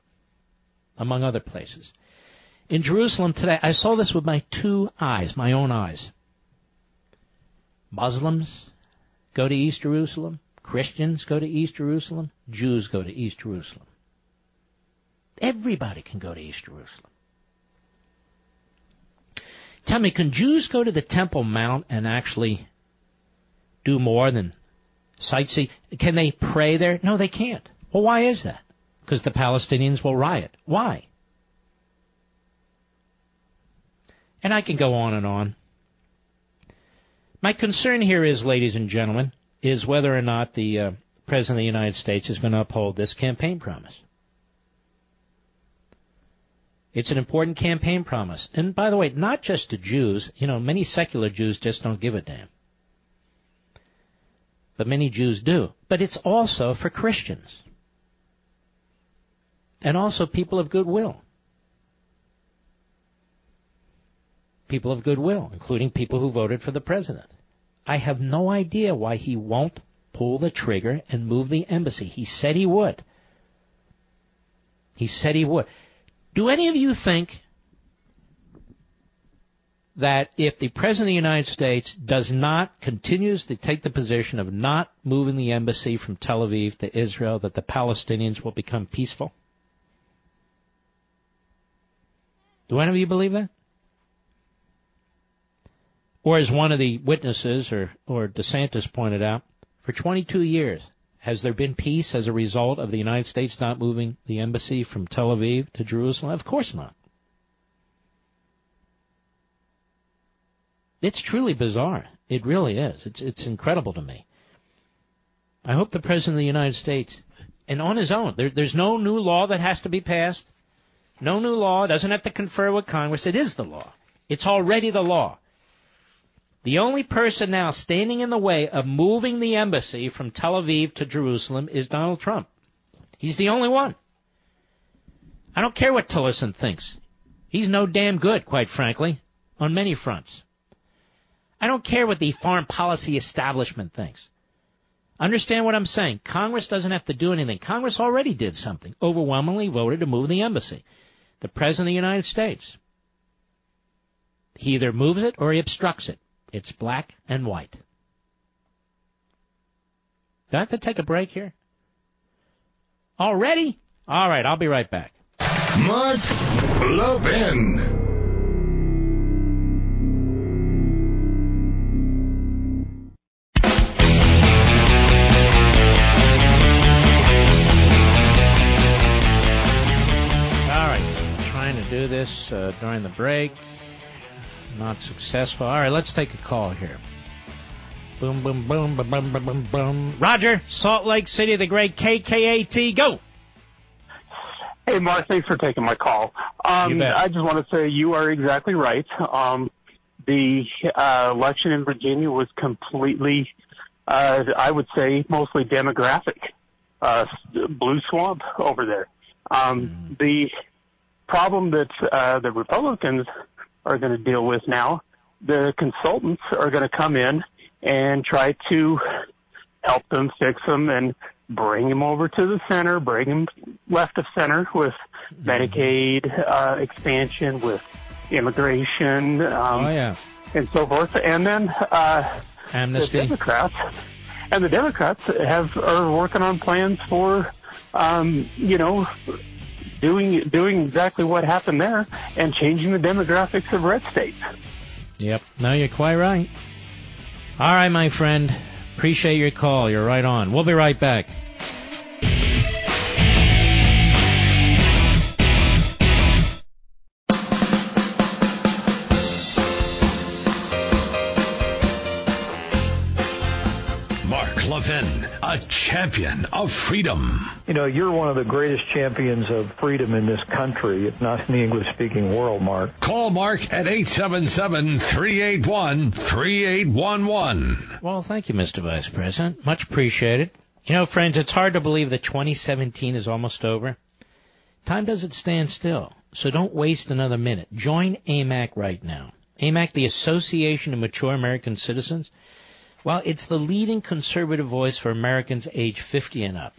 among other places. In Jerusalem today, I saw this with my two eyes, my own eyes. Muslims go to East Jerusalem, Christians go to East Jerusalem, Jews go to East Jerusalem. Everybody can go to East Jerusalem. Tell me, can Jews go to the Temple Mount and actually do more than sightsee? Can they pray there? No, they can't. Well, why is that? Because the Palestinians will riot. Why? And I can go on and on. My concern here is, ladies and gentlemen, is whether or not the uh, President of the United States is going to uphold this campaign promise. It's an important campaign promise. And by the way, not just to Jews, you know, many secular Jews just don't give a damn. But many Jews do. But it's also for Christians. And also people of goodwill. people of goodwill, including people who voted for the president. I have no idea why he won't pull the trigger and move the embassy. He said he would. He said he would. Do any of you think that if the President of the United States does not, continues to take the position of not moving the embassy from Tel Aviv to Israel, that the Palestinians will become peaceful? Do any of you believe that? Or as one of the witnesses, or, or DeSantis pointed out, for 22 years, has there been peace as a result of the United States not moving the embassy from Tel Aviv to Jerusalem? Of course not. It's truly bizarre. It really is. It's it's incredible to me. I hope the President of the United States, and on his own, there, there's no new law that has to be passed. No new law. Doesn't have to confer with Congress. It is the law. It's already the law. The only person now standing in the way of moving the embassy from Tel Aviv to Jerusalem is Donald Trump. He's the only one. I don't care what Tillerson thinks. He's no damn good, quite frankly, on many fronts. I don't care what the foreign policy establishment thinks. Understand what I'm saying. Congress doesn't have to do anything. Congress already did something. Overwhelmingly voted to move the embassy. The President of the United States. He either moves it or he obstructs it. It's black and white. Do I have to take a break here? Already? All right, I'll be right back. Mark Levin. All right, trying to do this uh, during the break. Not successful. All right, let's take a call here. Boom, boom, boom, boom, boom, boom, boom, boom. Roger, Salt Lake City, the great KKAT. Go. Hey, Mark, thanks for taking my call. Um, I just want to say you are exactly right. Um, the uh, election in Virginia was completely, uh, I would say, mostly demographic. Uh, blue swamp over there. Um, The problem that uh, the Republicans are going to deal with now, the consultants are going to come in and try to help them fix them and bring them over to the center, bring them left of center with Medicaid uh, expansion, with immigration, um, Oh, yeah. and so forth. And then uh, Amnesty. the Democrats and the Democrats have are working on plans for, um, you know, doing doing exactly what happened there and changing the demographics of red states. Yep. No, you're quite right. All right, my friend. Appreciate your call. You're right on. We'll be right back. Mark Levin, a champion of freedom. You know, you're one of the greatest champions of freedom in this country, if not in the English speaking world, Mark. Call Mark at 877-381-3811. Well, thank you, Mr. Vice President. Much appreciated. You know, friends, it's hard to believe that 2017 is almost over. Time doesn't stand still, so don't waste another minute. Join AMAC right now. AMAC, the Association of Mature American Citizens, well, it's the leading conservative voice for Americans age 50 and up.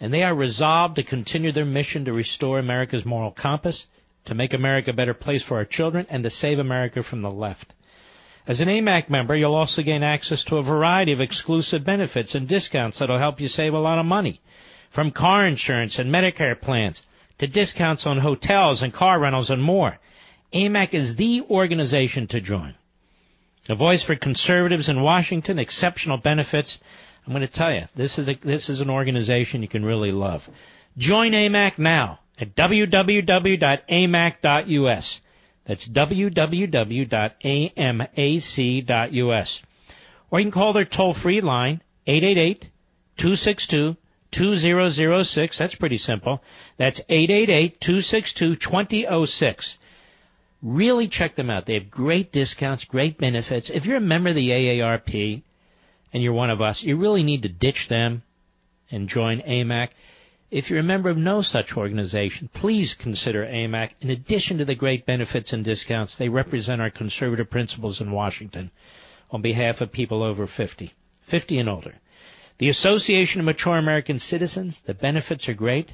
And they are resolved to continue their mission to restore America's moral compass, to make America a better place for our children, and to save America from the left. As an AMAC member, you'll also gain access to a variety of exclusive benefits and discounts that'll help you save a lot of money. From car insurance and Medicare plans to discounts on hotels and car rentals and more. AMAC is the organization to join. A voice for conservatives in Washington, exceptional benefits. I'm going to tell you, this is a, this is an organization you can really love. Join AMAC now at www.amac.us. That's www.amac.us. Or you can call their toll-free line, 888-262-2006. That's pretty simple. That's 888-262-2006. Really check them out. They have great discounts, great benefits. If you're a member of the AARP and you're one of us, you really need to ditch them and join AMAC. If you're a member of no such organization, please consider AMAC. In addition to the great benefits and discounts, they represent our conservative principles in Washington on behalf of people over 50, 50 and older. The Association of Mature American Citizens, the benefits are great.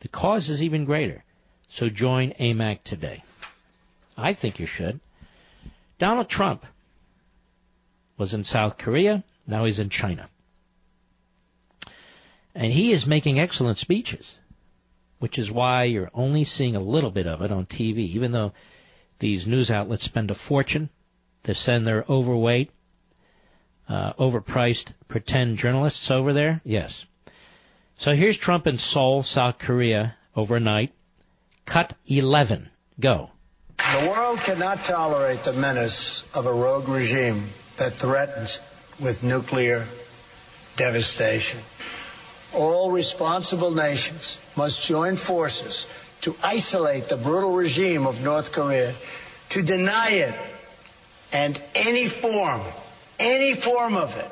The cause is even greater. So join AMAC today. I think you should. Donald Trump was in South Korea. Now he's in China. And he is making excellent speeches, which is why you're only seeing a little bit of it on TV, even though these news outlets spend a fortune to send their overweight, uh, overpriced pretend journalists over there. Yes. So here's Trump in Seoul, South Korea, overnight. Cut 11. Go. The world cannot tolerate the menace of a rogue regime that threatens with nuclear devastation all responsible nations must join forces to isolate the brutal regime of North Korea, to deny it and any form, any form of it,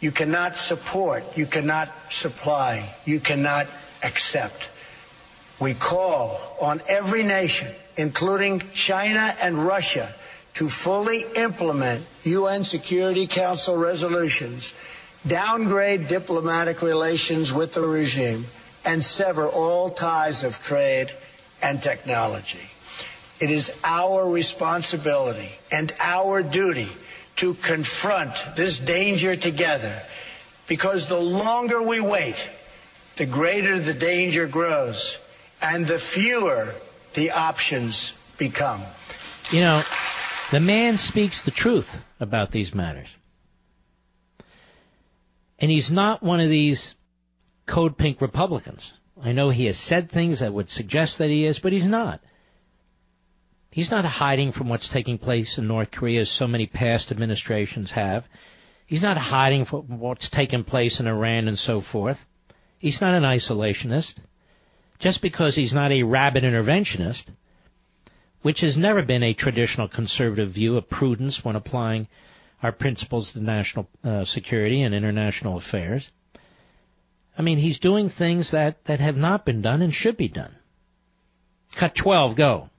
you cannot support, you cannot supply, you cannot accept. We call on every nation, including China and Russia, to fully implement UN Security Council resolutions downgrade diplomatic relations with the regime, and sever all ties of trade and technology. It is our responsibility and our duty to confront this danger together because the longer we wait, the greater the danger grows and the fewer the options become. You know, the man speaks the truth about these matters. And he's not one of these code pink Republicans. I know he has said things that would suggest that he is, but he's not. He's not hiding from what's taking place in North Korea as so many past administrations have. He's not hiding from what's taken place in Iran and so forth. He's not an isolationist. Just because he's not a rabid interventionist, which has never been a traditional conservative view of prudence when applying our principles to national uh, security and international affairs. I mean, he's doing things that, that have not been done and should be done. Cut 12, go.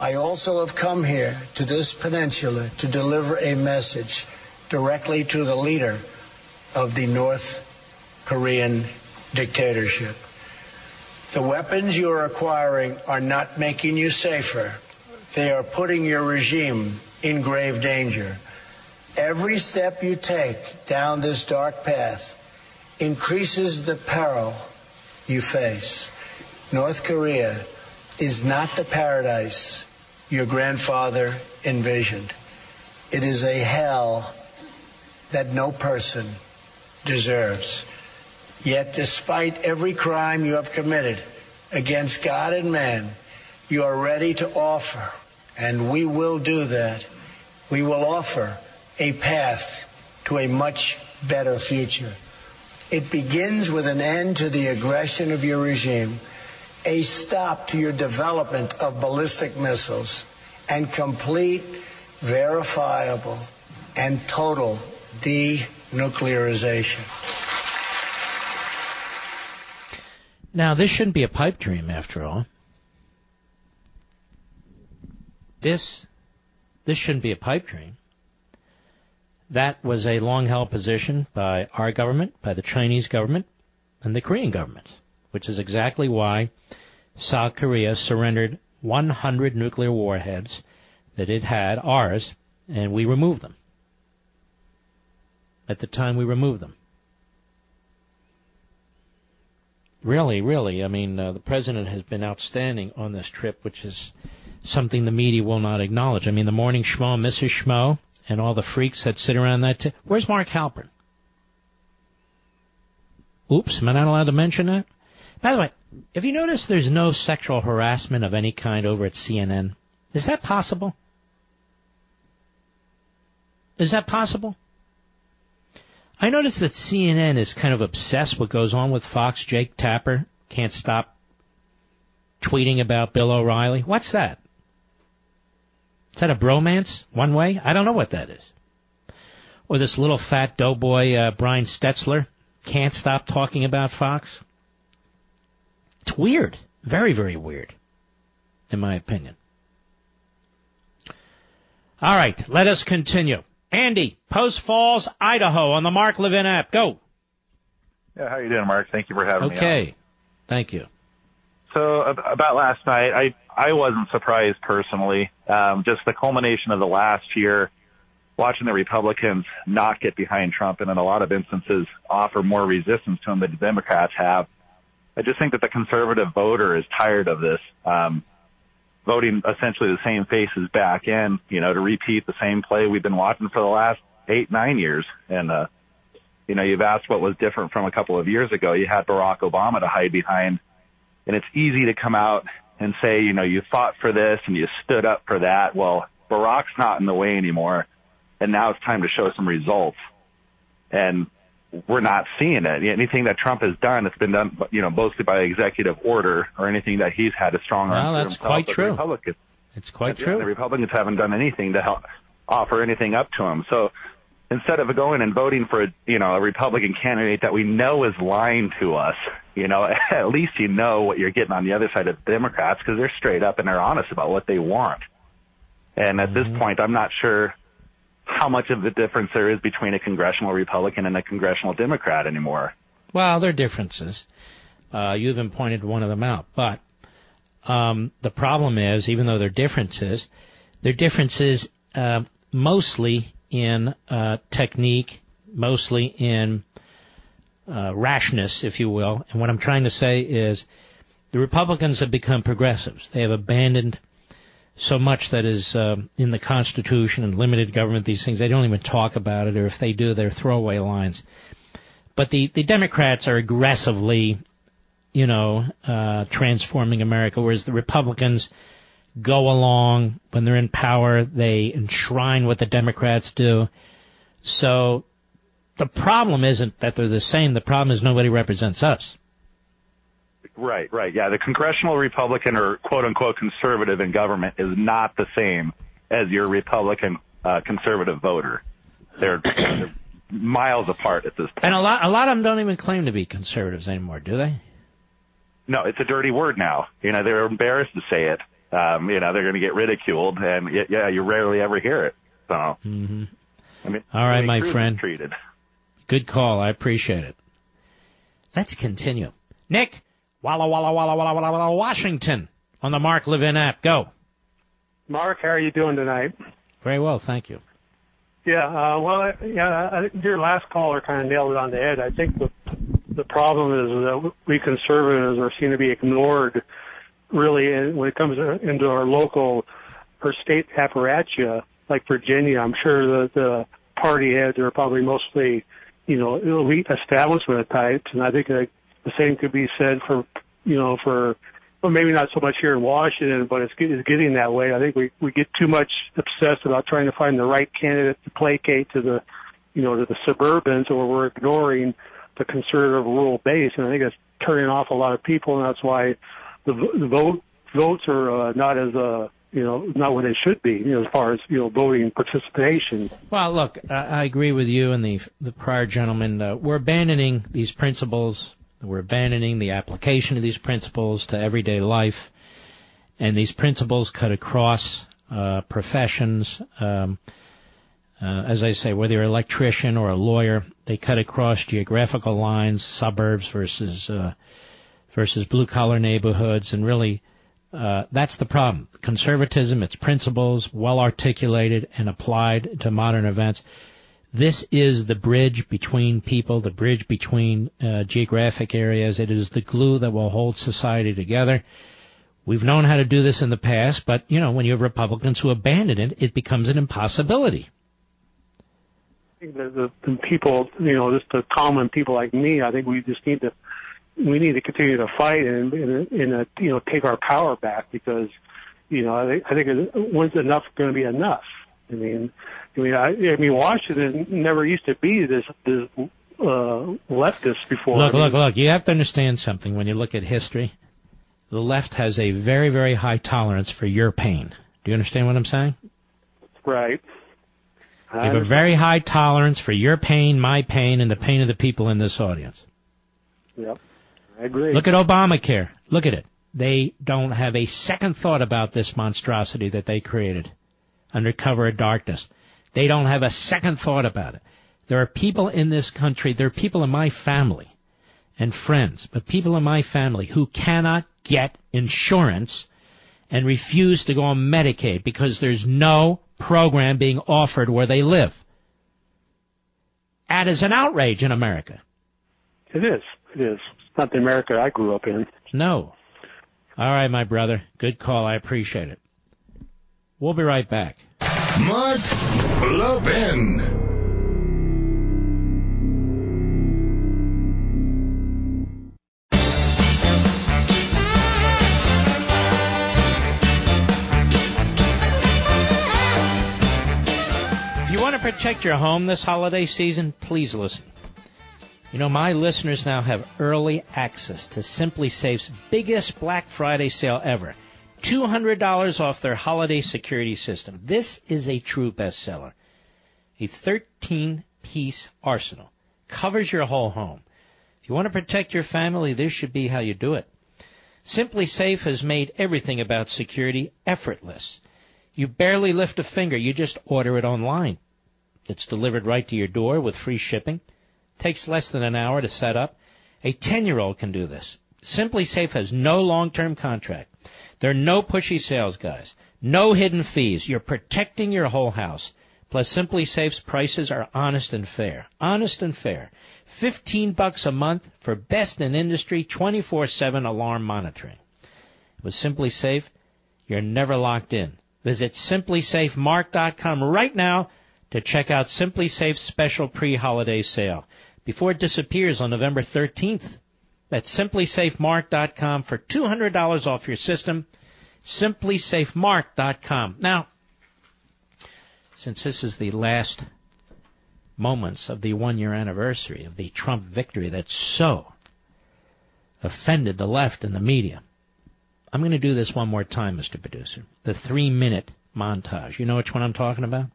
I also have come here to this peninsula to deliver a message directly to the leader of the North Korean dictatorship. The weapons you are acquiring are not making you safer. They are putting your regime in grave danger. Every step you take down this dark path increases the peril you face. North Korea is not the paradise your grandfather envisioned. It is a hell that no person deserves. Yet, despite every crime you have committed against God and man, you are ready to offer, and we will do that. We will offer a path to a much better future. It begins with an end to the aggression of your regime, a stop to your development of ballistic missiles, and complete, verifiable, and total denuclearization. Now, this shouldn't be a pipe dream, after all. This, this shouldn't be a pipe dream. That was a long held position by our government, by the Chinese government, and the Korean government, which is exactly why South Korea surrendered 100 nuclear warheads that it had, ours, and we removed them. At the time we removed them. Really, really, I mean, uh, the president has been outstanding on this trip, which is something the media will not acknowledge. I mean, the morning schmo, Mrs. Schmo, and all the freaks that sit around that. T- Where's Mark Halperin? Oops, am I not allowed to mention that? By the way, if you notice there's no sexual harassment of any kind over at CNN, is that possible? Is that possible? I notice that CNN is kind of obsessed what goes on with Fox. Jake Tapper can't stop tweeting about Bill O'Reilly. What's that? Is that a bromance? One way? I don't know what that is. Or this little fat doughboy, uh, Brian Stelter, can't stop talking about Fox. It's weird. Very, very weird, in my opinion. All right, let us continue. Andy, Post Falls, Idaho, on the Mark Levin app. Go. Yeah, how you doing, Mark? Thank you for having okay. me. Okay, thank you. So about last night, I I wasn't surprised personally. Um, just the culmination of the last year, watching the Republicans not get behind Trump, and in a lot of instances offer more resistance to him than the Democrats have. I just think that the conservative voter is tired of this. Um, voting essentially the same faces back in, you know, to repeat the same play we've been watching for the last eight, nine years. And, uh, you know, you've asked what was different from a couple of years ago. You had Barack Obama to hide behind. And it's easy to come out and say, you know, you fought for this and you stood up for that. Well, Barack's not in the way anymore. And now it's time to show some results. And we're not seeing it. Anything that Trump has done, it's been done, you know, mostly by executive order or anything that he's had a strong well, arm that's quite true. Republicans, it's quite true. The Republicans haven't done anything to help offer anything up to him. So instead of going and voting for, a, you know, a Republican candidate that we know is lying to us, you know, at least you know what you're getting on the other side of the Democrats because they're straight up and they're honest about what they want. And at mm-hmm. this point, I'm not sure how much of a difference there is between a congressional Republican and a congressional Democrat anymore. Well, there are differences. Uh, you even pointed one of them out. But um, the problem is, even though there are differences, there are differences uh, mostly in uh, technique, mostly in uh, rashness, if you will. And what I'm trying to say is the Republicans have become progressives. They have abandoned so much that is uh, in the Constitution and limited government, these things, they don't even talk about it, or if they do, they're throwaway lines. But the, the Democrats are aggressively, you know, uh, transforming America, whereas the Republicans go along when they're in power, they enshrine what the Democrats do. So the problem isn't that they're the same, the problem is nobody represents us. Right, right. Yeah, the congressional Republican or quote unquote conservative in government is not the same as your Republican uh, conservative voter. They're, they're miles apart at this point. And a lot, a lot of them don't even claim to be conservatives anymore, do they? No, it's a dirty word now. You know, they're embarrassed to say it. Um, you know, they're going to get ridiculed, and yeah, you rarely ever hear it. So, mm-hmm. I mean, all right, my friend. Treated. Good call. I appreciate it. Let's continue. Nick, Walla Walla Walla Walla Walla Walla Washington on the Mark Levin app. Go. Mark, how are you doing tonight? Very well, thank you. Yeah, uh, well, yeah, your last caller kind of nailed it on the head. I think the the problem is that we conservatives are seen to be ignored, really, uh, when it comes uh, into our local or state apparatus, like Virginia. I'm sure that the party heads are probably mostly, you know, elite establishment types, and I think that the same could be said for, you know, for, well, maybe not so much here in Washington, but it's, it's getting that way. I think we, we get too much obsessed about trying to find the right candidate to placate to the, you know, to the suburbans, or we're ignoring the conservative rural base, and I think it's turning off a lot of people, and that's why the, the vote votes are uh, not as uh, you know, not what they should be, you know, as far as, you know, voting and participation. Well, look, I, I agree with you and the, the prior gentleman. Uh, we're abandoning these principles we're abandoning the application of these principles to everyday life, and these principles cut across uh, professions. Um, uh, as I say, whether you're an electrician or a lawyer, they cut across geographical lines, suburbs versus uh, versus blue collar neighborhoods, and really, uh, that's the problem. Conservatism, its principles, well articulated and applied to modern events this is the bridge between people, the bridge between uh, geographic areas. It is the glue that will hold society together. We've known how to do this in the past, but you know, when you have Republicans who abandon it, it becomes an impossibility. The, the, the people, you know, just the common people like me, I think we just need to, we need to continue to fight and, and, and uh, you know, take our power back because, you know, I think, I think when's enough going to be enough? I mean, I mean, I, I mean, Washington never used to be this this uh, leftist before. Look, I mean, look, look! You have to understand something when you look at history. The left has a very, very high tolerance for your pain. Do you understand what I'm saying? Right. You have a very high tolerance for your pain, my pain, and the pain of the people in this audience. Yep. I agree. Look at Obamacare. Look at it. They don't have a second thought about this monstrosity that they created under cover of darkness. They don't have a second thought about it. There are people in this country, there are people in my family and friends, but people in my family who cannot get insurance and refuse to go on Medicaid because there's no program being offered where they live. That is an outrage in America. It is. It is. It's not the America I grew up in. No. All right, my brother. Good call. I appreciate it. We'll be right back. Mark Levin. If you want to protect your home this holiday season, please listen. You know, my listeners now have early access to SimpliSafe's biggest Black Friday sale ever. $200 off their holiday security system. This is a true bestseller. A 13 piece arsenal covers your whole home. If you want to protect your family, this should be how you do it. SimpliSafe has made everything about security effortless. You barely lift a finger, you just order it online. It's delivered right to your door with free shipping. Takes less than an hour to set up. A 10 year old can do this. SimpliSafe has no long term contract. There are no pushy sales guys. No hidden fees. You're protecting your whole house. Plus SimpliSafe's prices are honest and fair. Honest and fair. 15 bucks a month for best in industry 24/7 alarm monitoring. With SimpliSafe, you're never locked in. Visit simplisafemark.com right now to check out SimpliSafe's special pre-holiday sale before it disappears on November 13th. That's simplisafemark.com for $200 off your system. Simplisafemark.com. Now, since this is the last moments of the one year anniversary of the Trump victory that so offended the left and the media, I'm going to do this one more time, Mr. Producer. The three minute montage. You know which one I'm talking about?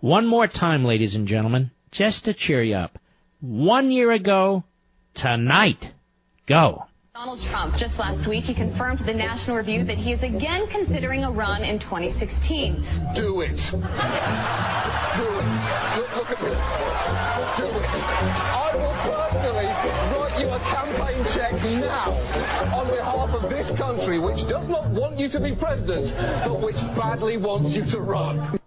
One more time, ladies and gentlemen, just to cheer you up one year ago tonight. Go. Donald Trump, just last week, he confirmed to the National Review that he is again considering a run in 2016. Do it. Do it. Look, look at me. Do it. I will personally write you a campaign check now on behalf of this country, which does not want you to be president, but which badly wants you to run.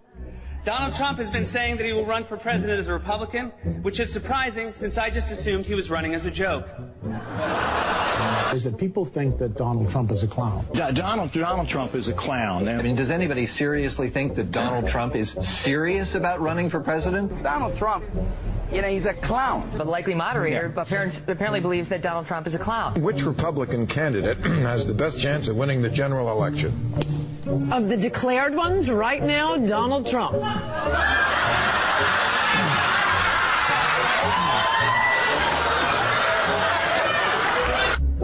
Donald Trump has been saying that he will run for president as a Republican, which is surprising since I just assumed he was running as a joke. Is that people think that Donald Trump is a clown. Donald Donald Trump is a clown. I mean, does anybody seriously think that Donald Trump is serious about running for president? Donald Trump you know, he's a clown. The likely moderator yeah. apparently believes that Donald Trump is a clown. Which Republican candidate has the best chance of winning the general election? Of the declared ones, right now, Donald Trump.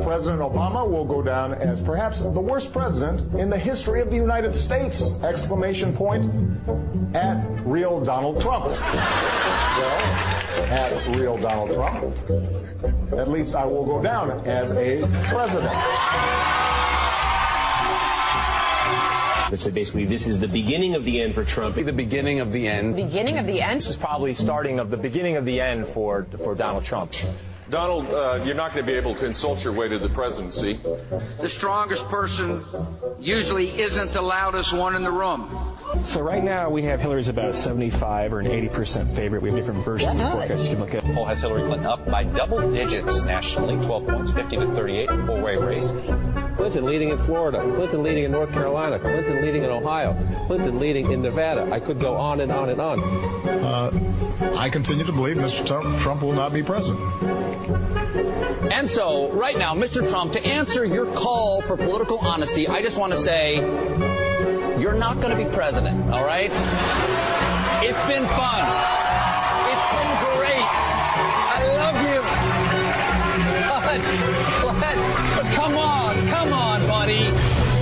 President Obama will go down as perhaps the worst president in the history of the United States! Exclamation point at real Donald Trump. Well, at real Donald Trump, at least I will go down as a president. So basically, this is the beginning of the end for Trump. The beginning of the end. Beginning of the end? This is probably starting of the beginning of the end for, for Donald Trump. Donald, uh, you're not going to be able to insult your way to the presidency. The strongest person usually isn't the loudest one in the room. So right now we have Hillary's about a 75 or an 80% favorite. We have different versions of the forecast you can look at. Poll has Hillary Clinton up by double digits nationally, 12 points, 50 to 38, four-way race. Clinton leading in Florida, Clinton leading in North Carolina, Clinton leading in Ohio, Clinton leading in Nevada. I could go on and on and on. Uh, I continue to believe Mr. Trump, Trump will not be president. And so, right now, Mr. Trump, to answer your call for political honesty, I just want to say you're not going to be president, all right? It's been fun. Come on, come on, buddy.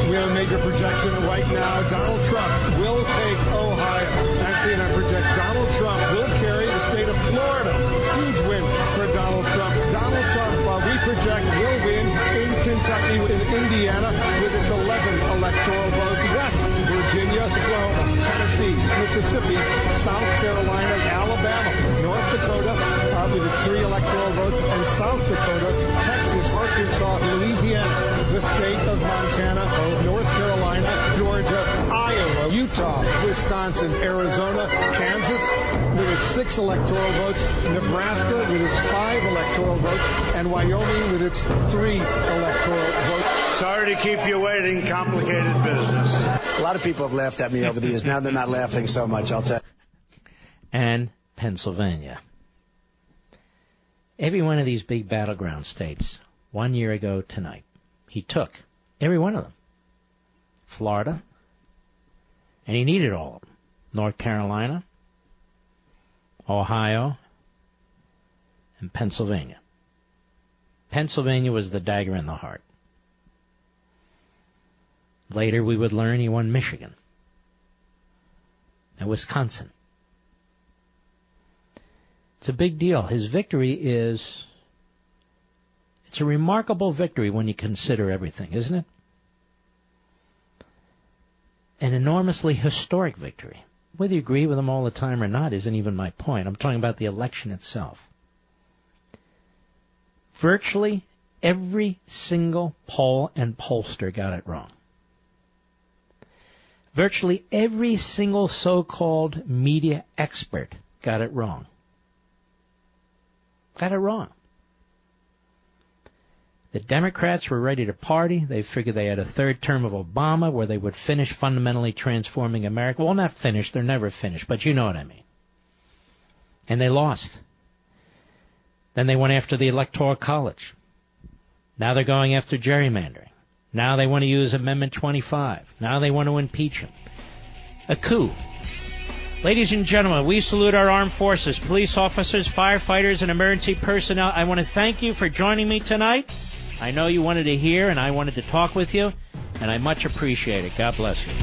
We have a major projection right now. Donald Trump will take Ohio. And CNN projects Donald Trump will carry the state of Florida. Huge win for Donald Trump. Donald Trump, uh, we project will win in Kentucky, in Indiana, with its 11 electoral votes. West Virginia, Oklahoma, Tennessee, Mississippi, South Carolina, Alabama, North Dakota, with its three electoral votes, and South Dakota, Texas, Arkansas, Louisiana, the state of Montana, oh, North Carolina, Georgia, Iowa, Utah, Wisconsin, Arizona, Kansas, with its six electoral votes, Nebraska with its five electoral votes, and Wyoming with its three electoral votes. Sorry to keep you waiting. Complicated business. A lot of people have laughed at me over the years. Now they're not laughing so much, I'll tell you. And Pennsylvania. Every one of these big battleground states, one year ago tonight, he took every one of them. Florida, and he needed all of them. North Carolina, Ohio, and Pennsylvania. Pennsylvania was the dagger in the heart. Later we would learn he won Michigan and Wisconsin. It's a big deal. His victory is it's a remarkable victory when you consider everything, isn't it? An enormously historic victory. Whether you agree with him all the time or not isn't even my point. I'm talking about the election itself. Virtually every single poll and pollster got it wrong. Virtually every single so-called media expert got it wrong. Got it wrong. The Democrats were ready to party. They figured they had a third term of Obama where they would finish fundamentally transforming America. Well, not finish. They're never finished, but you know what I mean. And they lost. Then they went after the Electoral College. Now they're going after gerrymandering. Now they want to use Amendment 25. Now they want to impeach him. A coup. Ladies and gentlemen, we salute our armed forces, police officers, firefighters, and emergency personnel. I want to thank you for joining me tonight. I know you wanted to hear and I wanted to talk with you, and I much appreciate it. God bless you.